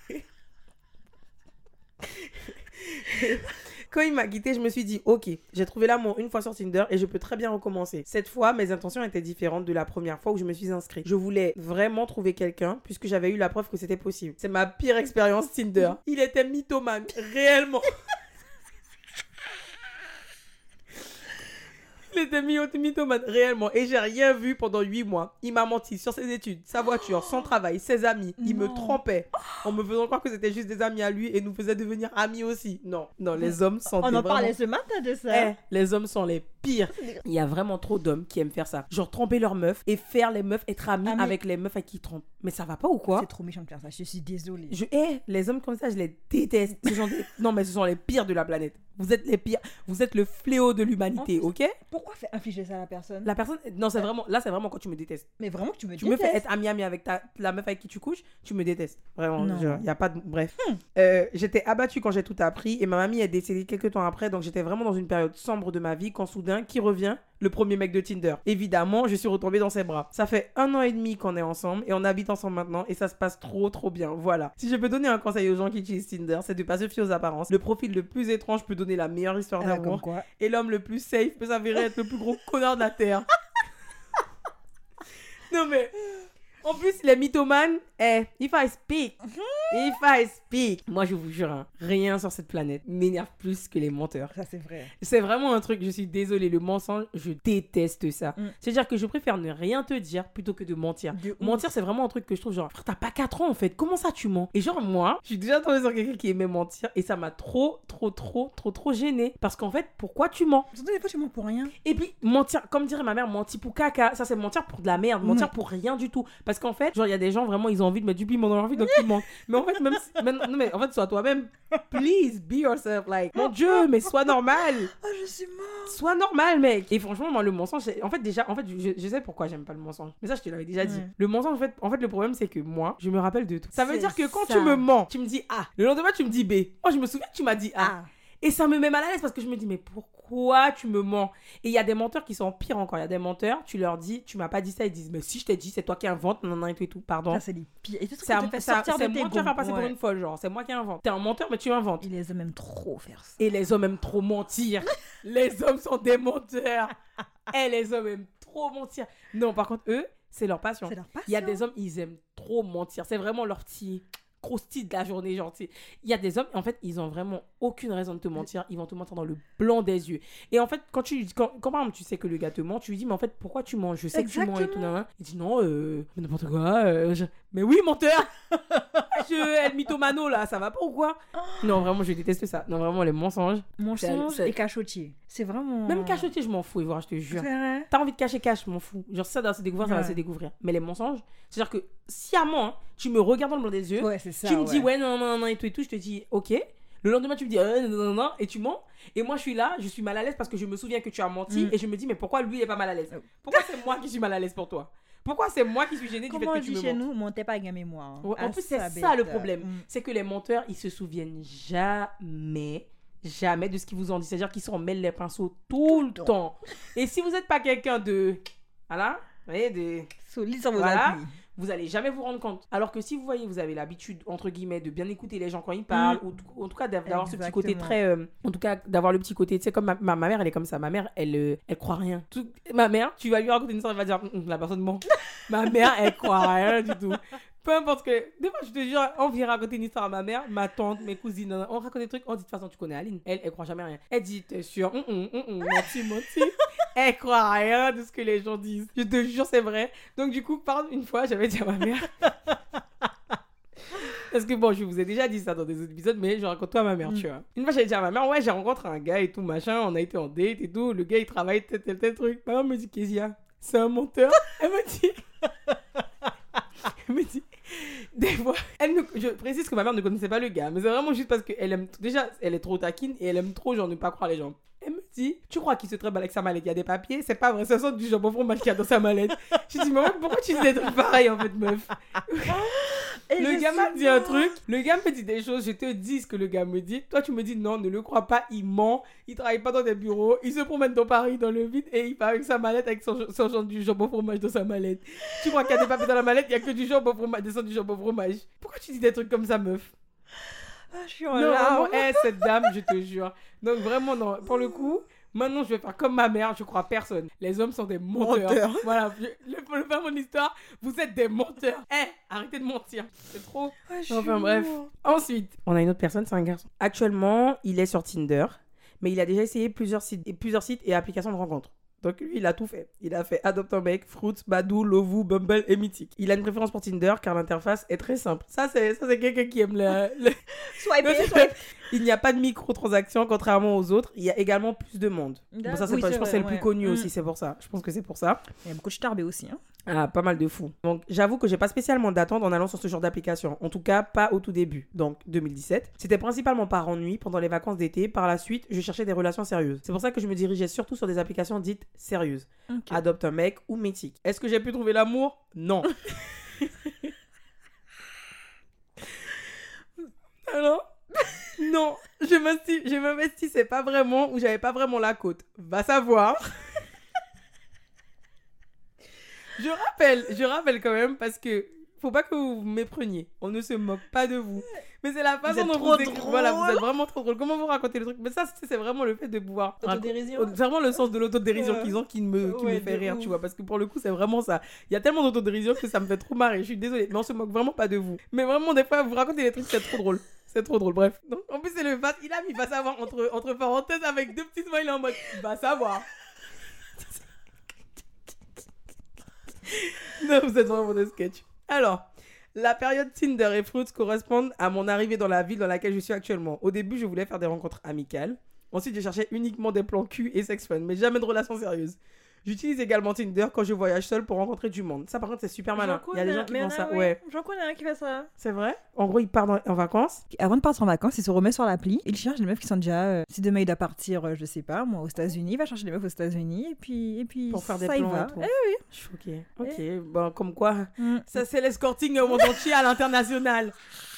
Quand il m'a quitté, je me suis dit, ok, j'ai trouvé l'amour une fois sur Tinder et je peux très bien recommencer. Cette fois, mes intentions étaient différentes de la première fois où je me suis inscrite. Je voulais vraiment trouver quelqu'un puisque j'avais eu la preuve que c'était possible. C'est ma pire expérience Tinder. Il était mythomane, réellement. Il était mytho- mythomane, réellement. Et j'ai rien vu pendant 8 mois. Il m'a menti sur ses études, sa voiture, son travail, ses amis. Il me trompait en me faisant croire que c'était juste des amis à lui et nous faisait devenir amis aussi. Non, non, les hommes sont On en vraiment- parlait ce matin de ça. eh, les hommes sont les pires. Il y a vraiment trop d'hommes qui aiment faire ça. Genre tromper leurs meufs et faire les meufs être amis Amis. avec les meufs à qui ils trompent. Mais ça va pas ou quoi? C'est trop méchant de faire ça. Je suis désolée. je hais les hommes comme ça, je les déteste. Ce Non, mais ce sont les pires de la planète. Vous êtes les pires. Vous êtes le fléau de l'humanité, ok? Pourquoi faire infliger ça à la personne? La personne. Non, c'est vraiment. Là, c'est vraiment quand tu me détestes. Mais vraiment que tu me Tu me fais détestes. être ami-ami avec ta... la meuf avec qui tu couches, tu me détestes. Vraiment. Non. Il n'y a pas de. Bref. Euh, J'étais abattue quand j'ai tout appris et ma mamie est décédée quelques temps après, donc j'étais vraiment dans une période sombre de ma vie quand soudain, qui revient? Le premier mec de Tinder. Évidemment, je suis retombée dans ses bras. Ça fait un an et demi qu'on est ensemble et on habite ensemble maintenant et ça se passe trop trop bien. Voilà. Si je peux donner un conseil aux gens qui utilisent Tinder, c'est de pas se fier aux apparences. Le profil le plus étrange peut donner la meilleure histoire Ah, d'amour et l'homme le plus safe peut s'avérer être le plus gros connard de la terre. non mais en plus les mythomanes, eh, if I speak, if I speak, moi je vous jure, hein, rien sur cette planète m'énerve plus que les menteurs. Ça, c'est vrai. C'est vraiment un truc, je suis désolée, le mensonge, je déteste ça. Mm. C'est-à-dire que je préfère ne rien te dire plutôt que de mentir. De. Mentir, c'est vraiment un truc que je trouve genre, frère, t'as pas 4 ans en fait, comment ça tu mens? Et genre, moi, je suis déjà tombée sur quelqu'un qui aimait mentir et ça m'a trop, trop, trop, trop, trop gêné. Parce qu'en fait, pourquoi tu mens? Surtout des fois, tu mens pour rien. Et puis, mentir, comme dirait ma mère, mentir pour caca, ça c'est mentir pour de la merde, mentir pour rien du tout. Parce qu'en fait, genre, il y a des gens vraiment, ils ont envie de mettre du piment dans leur vie, donc ils mentent. Mais en fait, même si, même- non, mais en fait, sois toi-même. Please be yourself. Like, mon Dieu, mais sois normal. Ah, je suis mort. Sois normal, mec. Et franchement, moi, le mensonge, en fait, déjà, en fait, je, je sais pourquoi j'aime pas le mensonge. Mais ça, je te l'avais déjà dit. Ouais. Le mensonge, en fait, en fait, le problème, c'est que moi, je me rappelle de tout. Ça veut dire que quand ça. tu me mens, tu me dis A. Le lendemain, tu me dis B. Moi, je me souviens que tu m'as dit A. Ah. Et ça me met mal à l'aise parce que je me dis, mais pourquoi pourquoi tu me mens? Et il y a des menteurs qui sont pires encore. Il y a des menteurs, tu leur dis, tu m'as pas dit ça, ils disent, mais si je t'ai dit, c'est toi qui invente, non, non, et tout et tout, pardon. Ça, c'est les pires. Et C'est moi qui vas faire passer pour une folle, genre, c'est moi qui invente. T'es un menteur, mais tu inventes. Il les aime même trop faire ça. Et les hommes aiment trop mentir. les hommes sont des menteurs. Et les hommes aiment trop mentir. Non, par contre, eux, c'est leur passion. C'est leur passion. Il y a des hommes, ils aiment trop mentir. C'est vraiment leur petit croustille de la journée, genre. Il y a des hommes, en fait, ils ont vraiment aucune raison de te mentir. Ils vont te mentir dans le blanc des yeux. Et en fait, quand tu quand, quand par exemple, tu sais que le gars te ment, tu lui dis, mais en fait, pourquoi tu mens? Je sais que tu mens et tout. Nan, nan. Il dit, non, euh, mais n'importe quoi. euh, je- Mais oui, menteur Je, El mythomano, là, ça va pas ou quoi? Non, vraiment, je déteste ça. Non, vraiment, les mensonges. Mensonge C'est- et cachotier. C'est vraiment. Même cachotier, je m'en fous, Ivoire, je te C'est jure. vrai? T'as envie de cacher, cache, je m'en fous. Genre, ça doit se découvrir, ça va se découvrir. Mais les mensonges, c'est-à-dire que sciemment, hein, tu me regardes dans le blanc des yeux, Ouais, c'est ça. tu me dis ouais, non, non, non, et tout et tout, je te dis ok. Le lendemain, tu me dis euh, non, non, non, et tu mens. Et moi, je suis là, je suis mal à l'aise parce que je me souviens que tu as menti Mm. et je me dis, mais pourquoi lui, il est pas mal à l'aise? Oh. Pourquoi c'est moi qui suis mal à l'aise pour toi? Pourquoi c'est moi qui suis gênée du Comment on fait que tu dit me chez nous, montez pas la mémoire. Ouais, en Ah, plus, c'est ça ça le problème. Mm. C'est que les menteurs, ils se souviennent jamais, jamais de ce qu'ils vous ont dit. C'est-à-dire qu'ils s'en mêlent les pinceaux tout le temps. Et si vous n'êtes pas quelqu'un de. Voilà, vous voyez, de Solide sur vos Voilà. Vous allez jamais vous rendre compte. Alors que si vous voyez, vous avez l'habitude, entre guillemets, de bien écouter les gens quand ils parlent, ou t- en tout cas d'av- d'avoir ce petit côté très. euh, en tout cas, d'avoir le petit côté, tu sais, comme ma, ma, ma mère, elle est comme ça. Ma mère, elle, euh, elle croit rien. Tout- ma mère, tu vas lui raconter une histoire, elle va dire, Hum, hum, la personne ment. ma mère, elle croit rien du tout. Peu importe que. Des fois, je te jure, on vient raconter une histoire à ma mère, ma tante, mes cousines, on raconte des trucs, on dit de toute façon, tu connais Aline. Elle, elle croit jamais rien. Elle dit, t'es sûr, hum, hum, hum, hum, menti, menti. Elle croit rien de ce que les gens disent. Je te jure, c'est vrai. Donc, du coup, par une fois, j'avais dit à ma mère. Parce que bon, je vous ai déjà dit ça dans des autres épisodes, mais je raconte toi à ma mère, Mm. tu vois. Une fois, j'avais dit à ma mère, ouais, j'ai rencontré un gars et tout, machin, on a été en date et tout, le gars il travaille tel, tel, tel truc. Ma mère me dit, Kezia, c'est un menteur. Elle me dit. Elle me dit. Des fois, elle ne- je précise que ma mère ne connaissait pas le gars, mais c'est vraiment juste parce qu'elle aime. Déjà, elle est trop taquine et elle aime trop, genre, ne pas croire les gens. Dit, tu crois qu'il se traîne avec sa mallette Il y a des papiers C'est pas vrai, ça sent du jambon fromage qu'il y a dans sa mallette. Je dis, mais pourquoi tu dis des trucs pareils en fait, meuf? Et le gars m'a dit un truc, le gars me dit des choses, je te dis ce que le gars me dit. Toi, tu me dis non, ne le crois pas, il ment, il travaille pas dans des bureaux, il se promène dans Paris dans le vide et il part avec sa mallette avec son, son genre du jambon fromage dans sa mallette. Tu crois qu'il y a des papiers dans la mallette, il y a que du jambon fromage, des du jambon fromage. Pourquoi tu dis des trucs comme ça, meuf? Ah, je suis en Non, larmes. eh, cette dame, je te jure. Donc vraiment, non, pour le coup. Maintenant, je vais faire comme ma mère, je crois personne. Les hommes sont des menteurs. Voilà, le, le fin de mon histoire, vous êtes des menteurs. Eh, arrêtez de mentir. C'est trop. Ah, Enfin, bref. Ensuite, on a une autre personne, c'est un garçon. Actuellement, il est sur Tinder, mais il a déjà essayé plusieurs sites et, plusieurs sites et applications de rencontres. Donc lui, il a tout fait. Il a fait Adopt un mec, Fruits, Badoo, Lovoo, Bumble et Mythic. Il a une préférence pour Tinder car l'interface est très simple. Ça, c'est ça, c'est quelqu'un qui aime le, Swiper, swiper. il n'y a pas de microtransactions contrairement aux autres. Il y a également plus de monde. Bon, ça, c'est Oui, pas, je pense que c'est le plus connu Mm. aussi, c'est pour ça. Je pense que c'est pour ça. Il y a beaucoup de starbés aussi. Hein. Ah, pas mal de fous. Donc, j'avoue que j'ai pas spécialement d'attente en allant sur ce genre d'application. En tout cas, pas au tout début, donc 2017. C'était principalement par ennui pendant les vacances d'été. Par la suite, je cherchais des relations sérieuses. C'est pour ça que je me dirigeais surtout sur des applications dites sérieuses. Adopte un mec ou Mythique. Est-ce que j'ai pu trouver l'amour? Non. Alors? Non, je m'investis, je m'investissais pas vraiment ou j'avais pas vraiment la côte. Va savoir. Je rappelle, je rappelle quand même parce que faut pas que vous vous mépreniez. On ne se moque pas de vous. Mais c'est la façon dont vous écrivez- Voilà, vous êtes vraiment trop drôle. Comment vous racontez le truc? Mais ça, c'est vraiment le fait de pouvoir. Autodérision. Vraiment le sens de l'autodérision Ouais. qu'ils ont qui me, qui Ouais, me fait rire, ouf. tu vois. Parce que pour le coup, c'est vraiment ça. Il y a tellement d'autodérision que ça me fait trop marrer. Je suis désolée. Mais on se moque vraiment pas de vous. Mais vraiment, des fois, vous racontez des trucs, c'est trop drôle. C'est trop drôle, bref. Donc, en plus, c'est le va, il a mis va savoir entre, entre parenthèses avec deux petits smileys en mode va savoir. non, vous êtes vraiment des sketchs. Alors, la période Tinder et Fruits correspondent à mon arrivée dans la ville dans laquelle je suis actuellement. Au début, je voulais faire des rencontres amicales. Ensuite, je cherchais uniquement des plans cul et sex fun, mais jamais de relations sérieuses. J'utilise également Tinder quand je voyage seul pour rencontrer du monde. Ça, par contre, c'est super malin. Il y a des gens qui font ça. Ouais, J'en connais un qui fait ça. c'est vrai? En gros, il part dans- en vacances. Avant de partir en vacances, il se remet sur l'appli. Il cherche des meufs qui sont déjà. euh, si demain il doit partir, euh, je sais pas, moi, aux États-Unis, il va chercher des meufs aux États-Unis et puis, et puis Pour faire des ça y plans va. et tout. Eh Je suis choquée. Ok, bon, comme quoi, Mm. ça c'est l'escorting au monde entier à l'international.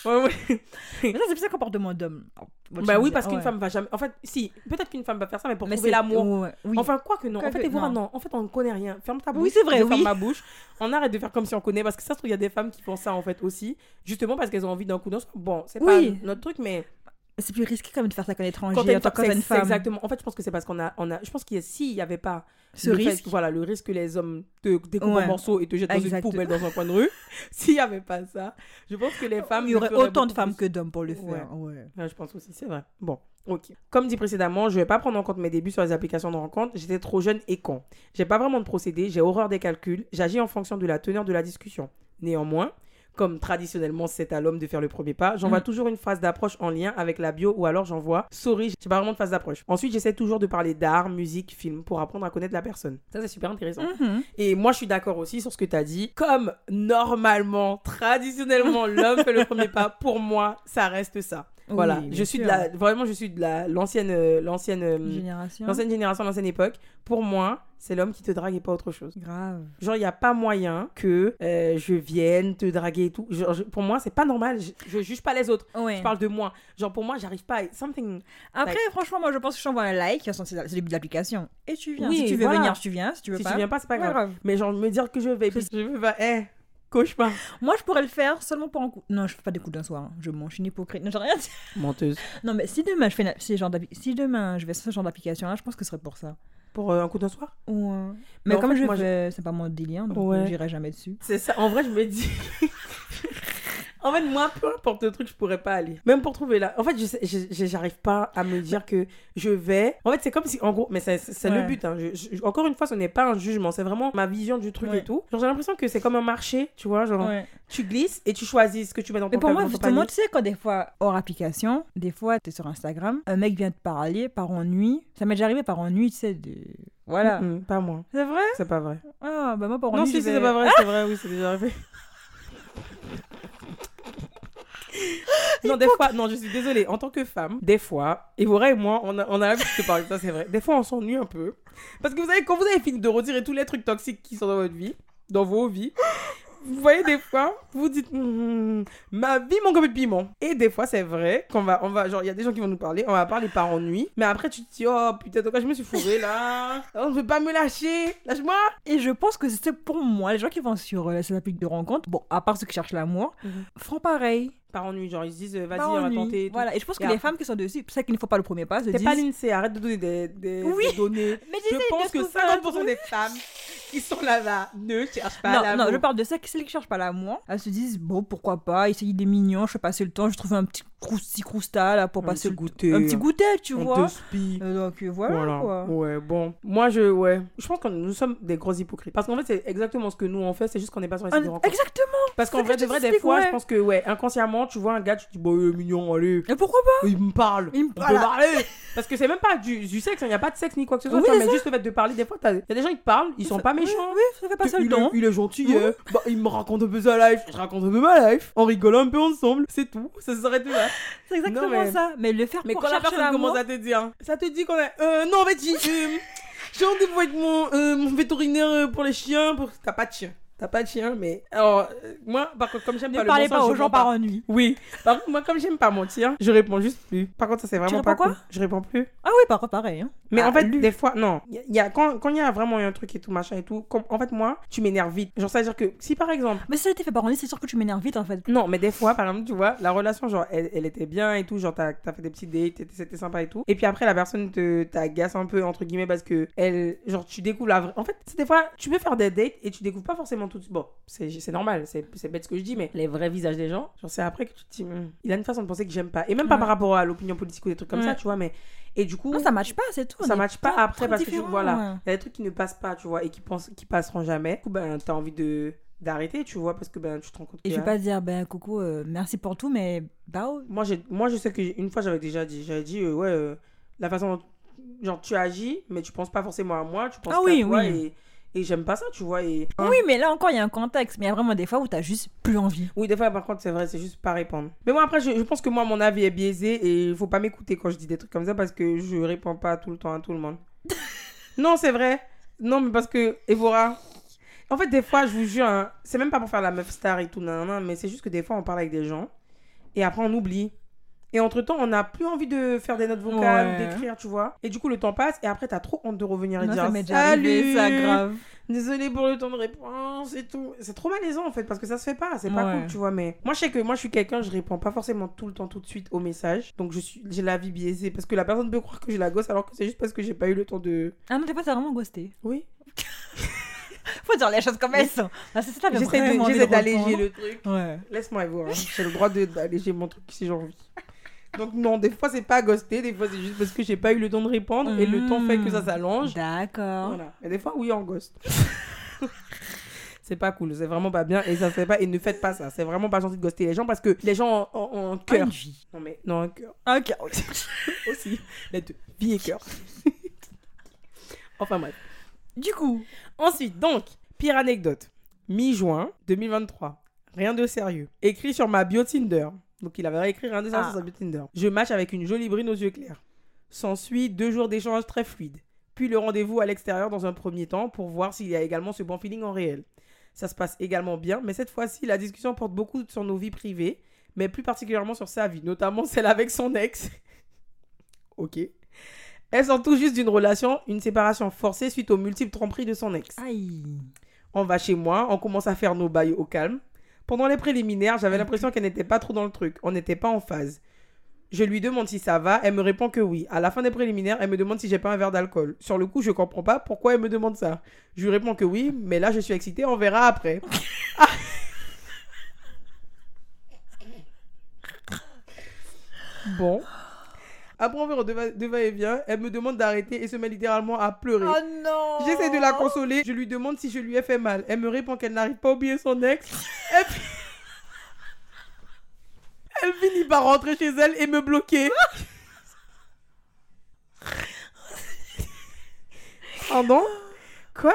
Ouais, ouais. Mais ça, c'est plus un comportement d'homme. Bah oui, parce qu'une ouais. femme va jamais. En fait, si, peut-être qu'une femme va faire ça, mais pour Mais trouver l'amour. oui. Enfin, quoi que non. Quoi en fait, que- non. non. En fait, on ne connaît rien. Ferme ta bouche. Oui, c'est vrai, je ferme oui. ma bouche. On arrête de faire comme si on connaît. Parce que ça se trouve, il y a des femmes qui font ça, en fait, aussi. Justement parce qu'elles ont envie d'un coup d'un. Bon, c'est Oui. pas notre truc, mais. C'est plus risqué quand même de faire ça qu'un étranger. Quand une en tant femme, que c'est- une c'est femme. exactement. En fait, je pense que c'est parce qu'on a, on a. Je pense qu'il y a, s'il y avait pas Ce fait risque. que, voilà, le risque que les hommes te découpent en Ouais. morceaux et te jettent dans une poubelle dans un coin de rue, s'il y avait pas ça, je pense que les femmes. Il y aurait autant de femmes plus. que d'hommes pour le faire. Ouais. Ouais, je pense aussi, c'est vrai. Bon, ok. Comme dit précédemment, je vais pas prendre en compte mes débuts sur les applications de rencontre. J'étais trop jeune et con. J'ai pas vraiment de procédé, j'ai horreur des calculs, j'agis en fonction de la teneur de la discussion. Néanmoins, comme traditionnellement c'est à l'homme de faire le premier pas, j'envoie Mm. toujours une phrase d'approche en lien avec la bio ou alors j'envoie sorry, j'ai pas vraiment de phase d'approche. Ensuite, j'essaie toujours de parler d'art, musique, film pour apprendre à connaître la personne. Ça, c'est super intéressant. Mhm. Et moi, je suis d'accord aussi sur ce que tu as dit. Comme normalement, traditionnellement, l'homme fait le premier pas, pour moi, ça reste ça. Voilà, Oui, je suis de la, vraiment, je suis de la, l'ancienne, euh, l'ancienne, euh, Génération. l'ancienne génération, l'ancienne époque. Pour moi, c'est l'homme qui te drague et pas autre chose. Grave. Genre, il n'y a pas moyen que euh, je vienne te draguer et tout. Genre, je- pour moi, c'est pas normal. Je, je juge pas les autres. Ouais. Je parle de moi. Genre, pour moi, j'arrive pas à. Something. Après, franchement, moi, je pense que je t'envoie un like. C'est le début de l'application. Et tu viens. Oui, si tu veux voilà. venir, tu viens. Si tu veux Si pas. tu viens pas, c'est pas grave. Mais genre, me dire que je vais. je veux pas. Eh, cauchemar. Moi, je pourrais le faire seulement pour un coup. Non, je fais pas des coups d'un soir. hein. Je mange, je suis une hypocrite. Non, j'ai rien dit. Menteuse. Non, mais si demain, je fais genre si demain, je vais sur ce genre d'application-là, je pense que ce serait pour ça. Pour euh, un coup d'un soir? Ouais. Mais comme fait, je moi, fais, c'est pas mon délire, donc Ouais. j'irai jamais dessus. C'est ça. En vrai, je me dis. en fait, moi, peu importe le truc, je pourrais pas aller. Même pour trouver là. En fait, je j'arrive pas à me dire que je vais. En fait, c'est comme si, en gros, mais c'est le but. hein. Je- je- encore une fois, ce n'est pas un jugement. C'est vraiment ma vision du truc Ouais. et tout. Genre, j'ai l'impression que c'est comme un marché, tu vois. Genre, Ouais. tu glisses et tu choisis ce que tu mets dans ton Mais pour moi, justement, tu sais, quand des fois, hors application, des fois, t'es sur Instagram, un mec vient te parler par ennui. Ça m'est déjà arrivé par ennui, tu sais, de. Voilà. Mm, pas moi. C'est vrai? C'est pas vrai. Ah, bah moi, par non, ennui. je si, vais- c'est pas vrai. C'est vrai, oui, c'est déjà arrivé. Non, des fois, non, je suis désolée. En tant que femme, des fois, Evora et moi, on a, on a l'habitude de parler de ça, c'est vrai. Des fois, on s'ennuie un peu. Parce que vous savez, quand vous avez fini de retirer tous les trucs toxiques qui sont dans votre vie, dans vos vies, vous voyez, des fois, vous dites, Hmm, ma vie manque un peu de piment. Et des fois, c'est vrai qu'on va, on va, genre, il y a des gens qui vont nous parler, on va parler par ennui. Mais après, tu te dis, oh putain, donc je me suis fourrée là. On ne veut pas me lâcher. Lâche-moi. Et je pense que c'est pour moi, les gens qui vont sur euh, ces applis de rencontre, bon, à part ceux qui cherchent l'amour, Mhm. feront pareil. Par ennui, genre, ils se disent, vas-y, on va tenter. et. Voilà, et je pense que les femmes qui sont dessus, c'est qu'il ne faut pas le premier pas, T'es disent... pas l'INSEE, arrête de donner des, des, Oui. des données. Mais Je pense que trouver un 50% truc. des femmes qui sont là-bas ne cherchent pas l'amour. non, je parle de qui, celles qui cherchent pas l'amour. Elles se disent, bon, pourquoi pas, essayer des mignons, je fais passer le temps, je trouve un petit crousti crousta là pour Un passer petit le goûter. Un petit goûter, tu On vois. te. Euh, Donc euh, voilà, Voilà. quoi. Ouais, bon. Moi, je, ouais. Je pense que nous sommes des gros hypocrites. Parce qu'en fait, c'est exactement ce que nous on fait, c'est juste qu'on n'est pas sur les sites de Un- rencontre. Exactement. Parce qu'en vrai, de vrai, des fois, je pense que, ouais, inconsciemment, tu vois un gars, tu te dis, bon, il est mignon, allez. Et pourquoi pas? Il me parle. Il me parle. Parce que c'est même pas du, du sexe, il n'y a pas de sexe ni quoi que ce soit. Oui, mais juste le fait de parler, des fois, il y a des gens qui te parlent, ils sont pas méchants. Oui, oui, ça fait passer il, est, il est gentil, hein. bah, il me raconte un peu sa life, je raconte un peu ma life. On rigole un peu ensemble, c'est tout. Ça s'arrête là. C'est exactement Non, mais- ça. Mais le faire Mais pour quand la personne commence à te dire, ça te dit qu'on a. Euh, non, vas-y, euh, j'ai rendez-vous avec mon, euh, mon vétérinaire euh, pour les chiens. Pour... T'as pas de chien. T'as pas de chien, mais. Alors, euh, moi, par contre, comme j'aime pas Ne le parlez pas aux je gens par ennui. Oui. Par contre, moi, comme j'aime pas mentir, je réponds juste plus. Par contre, ça, c'est vraiment réponds pas quoi cool. Je réponds plus. Ah oui, par contre, pareil. Hein. Mais Ah, en fait, lui. des fois, non. Y a- il y a, quand il y a vraiment un truc et tout, machin et tout, comme, en fait, moi, tu m'énerves vite. Genre, ça veut dire que si par exemple. Mais si ça a été fait par ennui, c'est sûr que tu m'énerves vite en fait. Non, mais des fois, par exemple, tu vois, la relation, genre, elle, elle était bien et tout, genre, t'as as fait des petits dates, c'était sympa et tout. Et puis après, la personne te t'agace un peu, entre guillemets, parce que elle, genre, tu découvres la vraie. En fait, des fois, tu peux faire des dates et tu découvres pas forcément tout. Bon, c'est normal, c'est bête ce que je dis, mais les vrais visages des gens, genre, c'est après que tu te dis, Hmm, il a une façon de penser que j'aime pas. Et même pas Ouais. par rapport à l'opinion politique ou des trucs comme Ouais. ça, tu vois, mais. Et du coup. Non, ça matche pas, c'est tout. ça matche pas trop- après trop parce que tu- voilà il y a des trucs qui ne passent pas tu vois et qui pensent qui passeront jamais du coup ben t'as envie de d'arrêter tu vois parce que ben tu te rends compte Et que je vais pas dire, ben coucou, euh, merci pour tout, mais bah oh, moi moi je sais que j'ai- une fois j'avais déjà dit j'avais dit euh, ouais euh, la façon dont genre tu agis mais tu penses pas forcément à moi tu penses Ah oui, toi oui. et et j'aime pas ça tu vois et Hein Oui, mais là encore, il y a un contexte. Mais il y a vraiment des fois où t'as juste plus envie. oui des fois par contre c'est vrai c'est juste pas répondre mais moi après je, je pense que moi mon avis est biaisé et il faut pas m'écouter quand je dis des trucs comme ça parce que je réponds pas tout le temps à tout le monde non c'est vrai non mais parce que Evora en fait des fois je vous jure hein, c'est même pas pour faire la meuf star et tout nan, nan, mais c'est juste que des fois on parle avec des gens et après on oublie. Et entre temps, on n'a plus envie de faire des notes vocales, Ouais. d'écrire, tu vois. Et du coup, le temps passe et après, t'as trop honte de revenir et Moi, dire ça déjà arrivé, ça, Salut grave. Désolée pour le temps de réponse et tout. C'est trop malaisant en fait parce que ça se fait pas, c'est pas Ouais. cool, tu vois. Mais moi, je sais que moi, je suis quelqu'un, je réponds pas forcément tout le temps, tout de suite aux messages. Donc, je suis, j'ai la vie biaisée parce que la personne peut croire que j'ai la gosse alors que c'est juste parce que j'ai pas eu le temps de. Ah non, fois, t'as vraiment ghosté. Oui. Faut dire les choses comme elles sont. Ah, c'est ça, J'essaie d'alléger le truc. Ouais. Laisse-moi voir. hein. J'ai le droit d'alléger mon truc si j'ai envie. Donc, non, des fois, c'est pas ghosté, des fois, c'est juste parce que j'ai pas eu le temps de répondre et le temps fait que ça Mm. s'allonge. D'accord. Voilà. Et des fois, oui, on ghost. c'est pas cool, c'est vraiment pas bien et ça se fait pas. Et ne faites pas ça. C'est vraiment pas gentil de ghoster les gens parce que les gens ont, ont un cœur. vie. Non, mais non, un cœur Ok. aussi. Les deux, vie et cœur. enfin bref. Du coup, Ensuite, donc, pire anecdote. Mi-juin 2023. Rien de sérieux. Écrit sur ma bio Tinder. Donc, il avait écrit rien de sérieux Ah. sur sa Tinder. Je match avec une jolie brune aux yeux clairs. S'ensuit deux jours d'échange très fluides. Puis le rendez-vous à l'extérieur dans un premier temps pour voir s'il y a également ce bon feeling en réel. Ça se passe également bien, mais cette fois-ci, la discussion porte beaucoup sur nos vies privées, mais plus particulièrement sur sa vie, notamment celle avec son ex. ok. Elle sort tout juste d'une relation, une séparation forcée suite aux multiples tromperies de son ex. aïe. On va chez moi, on commence à faire nos bails au calme. Pendant les préliminaires, j'avais l'impression qu'elle n'était pas trop dans le truc. On n'était pas en phase. Je lui demande si ça va, elle me répond que oui. À la fin des préliminaires, elle me demande si j'ai pas un verre d'alcool. Sur le coup, je comprends pas pourquoi elle me demande ça. Je lui réponds que oui, mais là je suis excitée, on verra après. Ah. bon. Après on verra de va, de va-et-vient, elle me demande d'arrêter et se met littéralement à pleurer. Oh non. J'essaie de la consoler. Je lui demande si je lui ai fait mal. Elle me répond qu'elle n'arrive pas à oublier son ex. Et puis... Elle finit par rentrer chez elle et me bloquer. Pardon? Quoi?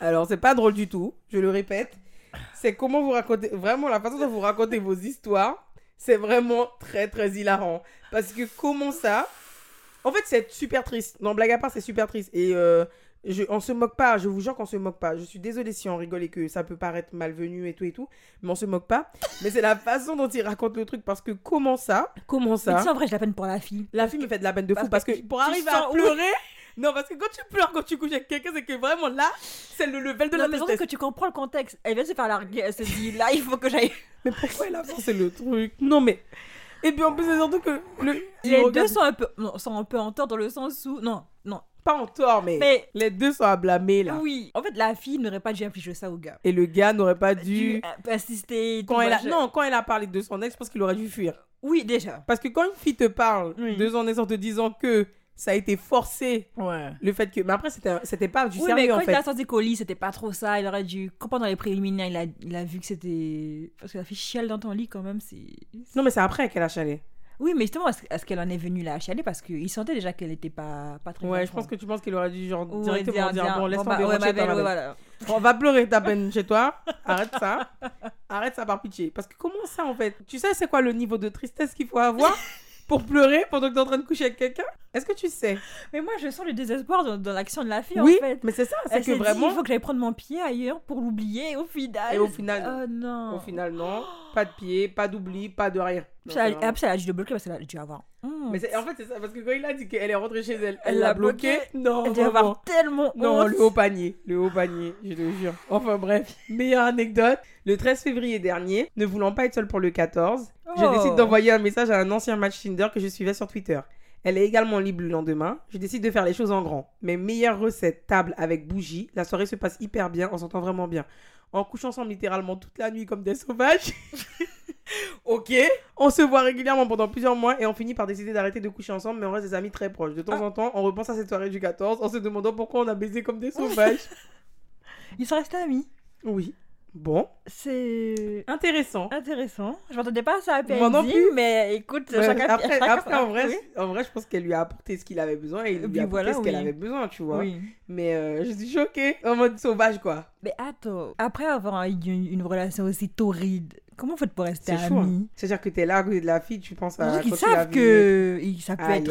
Alors, c'est pas drôle du tout. Je le répète. C'est comment vous racontez... Vraiment, la façon dont vous racontez vos histoires, c'est vraiment très, très hilarant. Parce que comment ça? En fait, c'est super triste. Non, blague à part, c'est super triste. Et euh, je, on se moque pas, je vous jure qu'on se moque pas. Je suis désolée si on rigole et que ça peut paraître malvenu et tout et tout, mais on se moque pas. Mais c'est la façon dont il raconte le truc parce que comment ça? Comment Mais ça tu sais, en vrai, j'ai la peine pour la fille. La fille me fait de la peine de fou Parce parce que que pour arriver à pleurer. Non, parce que quand tu pleures, quand tu couches avec quelqu'un, c'est que vraiment là, c'est le level de non, la mais tristesse. que tu comprends le contexte. Elle vient de se faire larguer. Elle se dit, là, il faut que j'aille. Mais pourquoi elle a forcé le truc? Non, mais. Et puis en plus, c'est surtout que. Le... Les regarde- deux sont un peu, non, sont un peu en tort dans le sens où, non, non. Pas en tort, mais. Mais Les deux sont à blâmer là. oui, en fait, la fille n'aurait pas dû infliger ça au gars. Et le gars n'aurait pas dû. Dû euh, assister. Quand tout elle a... machin. Non, quand elle a parlé de son ex, je pense qu'il aurait dû fuir. Oui, déjà. Parce que quand une fille te parle Oui. de son ex en te disant que ça a été forcé, Ouais. le fait que. Mais après, c'était pas du Oui, sérieux mais en quand il fait. a sorti colis, c'était pas trop ça. Il aurait dû. Quand pendant les préliminaires, il a, il a vu que c'était. Parce que la fille chiale dans ton lit, quand même, c'est. Non, mais c'est après qu'elle a chalé. Oui, mais justement, est-ce qu'elle en est venue là à chialer? Parce qu'il sentait déjà qu'elle était pas, pas très Ouais, je pense que tu penses qu'il aurait dû genre Ouais, directement dire, bon, laisse bah, tomber, ouais, ma chez toi, belle, ma ouais, belle. voilà. On va pleurer ta peine chez toi. Arrête ça. Arrête ça par pitié. Parce que comment ça en fait? Tu sais c'est quoi le niveau de tristesse qu'il faut avoir? pour pleurer pendant que t'es en train de coucher avec quelqu'un? Est-ce que tu sais? Mais moi, je sens le désespoir dans, dans l'action de la fille, Oui, en fait. mais c'est ça, c'est que vraiment. il faut que j'aille prendre mon pied ailleurs pour l'oublier. Et au final. Et au final- Oh non. Au final, non. Pas de pied, pas d'oubli, pas de rien. Puis elle- vraiment- Après, elle a dû le bloquer parce qu'elle a dû avoir. Mais en fait, c'est ça, parce que quand il a dit qu'elle est rentrée chez elle, elle l'a bloqué. bloqué. Non, Elle devait avoir tellement Non, honte. le haut panier, le haut panier, je te jure. Enfin bref, meilleure anecdote. Le 13 février dernier, ne voulant pas être seule pour le 14, je Oh. décide d'envoyer un message à un ancien match Tinder que je suivais sur Twitter. Elle est également libre le lendemain. Je décide de faire les choses en grand. Mes meilleures recettes, table avec bougie. La soirée se passe hyper bien, on s'entend vraiment bien. En couchant ensemble littéralement toute la nuit comme des sauvages. ok. On se voit régulièrement pendant plusieurs mois et on finit par décider d'arrêter de coucher ensemble, mais on reste des amis très proches. De temps Ah. en temps, on repense à cette soirée du 14 en se demandant pourquoi on a baisé comme des sauvages. Ils sont restés amis. oui. Bon. C'est Intéressant. intéressant. Je m'attendais pas à ça à Moi non plus. mais écoute, Ouais, chacun, après, chacun- après, en, vrai, oui. en vrai, je pense qu'elle lui a apporté ce qu'il avait besoin et il lui puis a apporté voilà, ce qu'elle avait besoin, tu vois. Oui. Mais euh, je suis choquée, en mode sauvage, quoi. Mais attends, après avoir eu une, une relation aussi torride, comment vous faites pour rester C'est chaud. hein. amis C'est-à-dire que t'es là de la fille, tu penses à. Ils savent que ça peut Aïe, être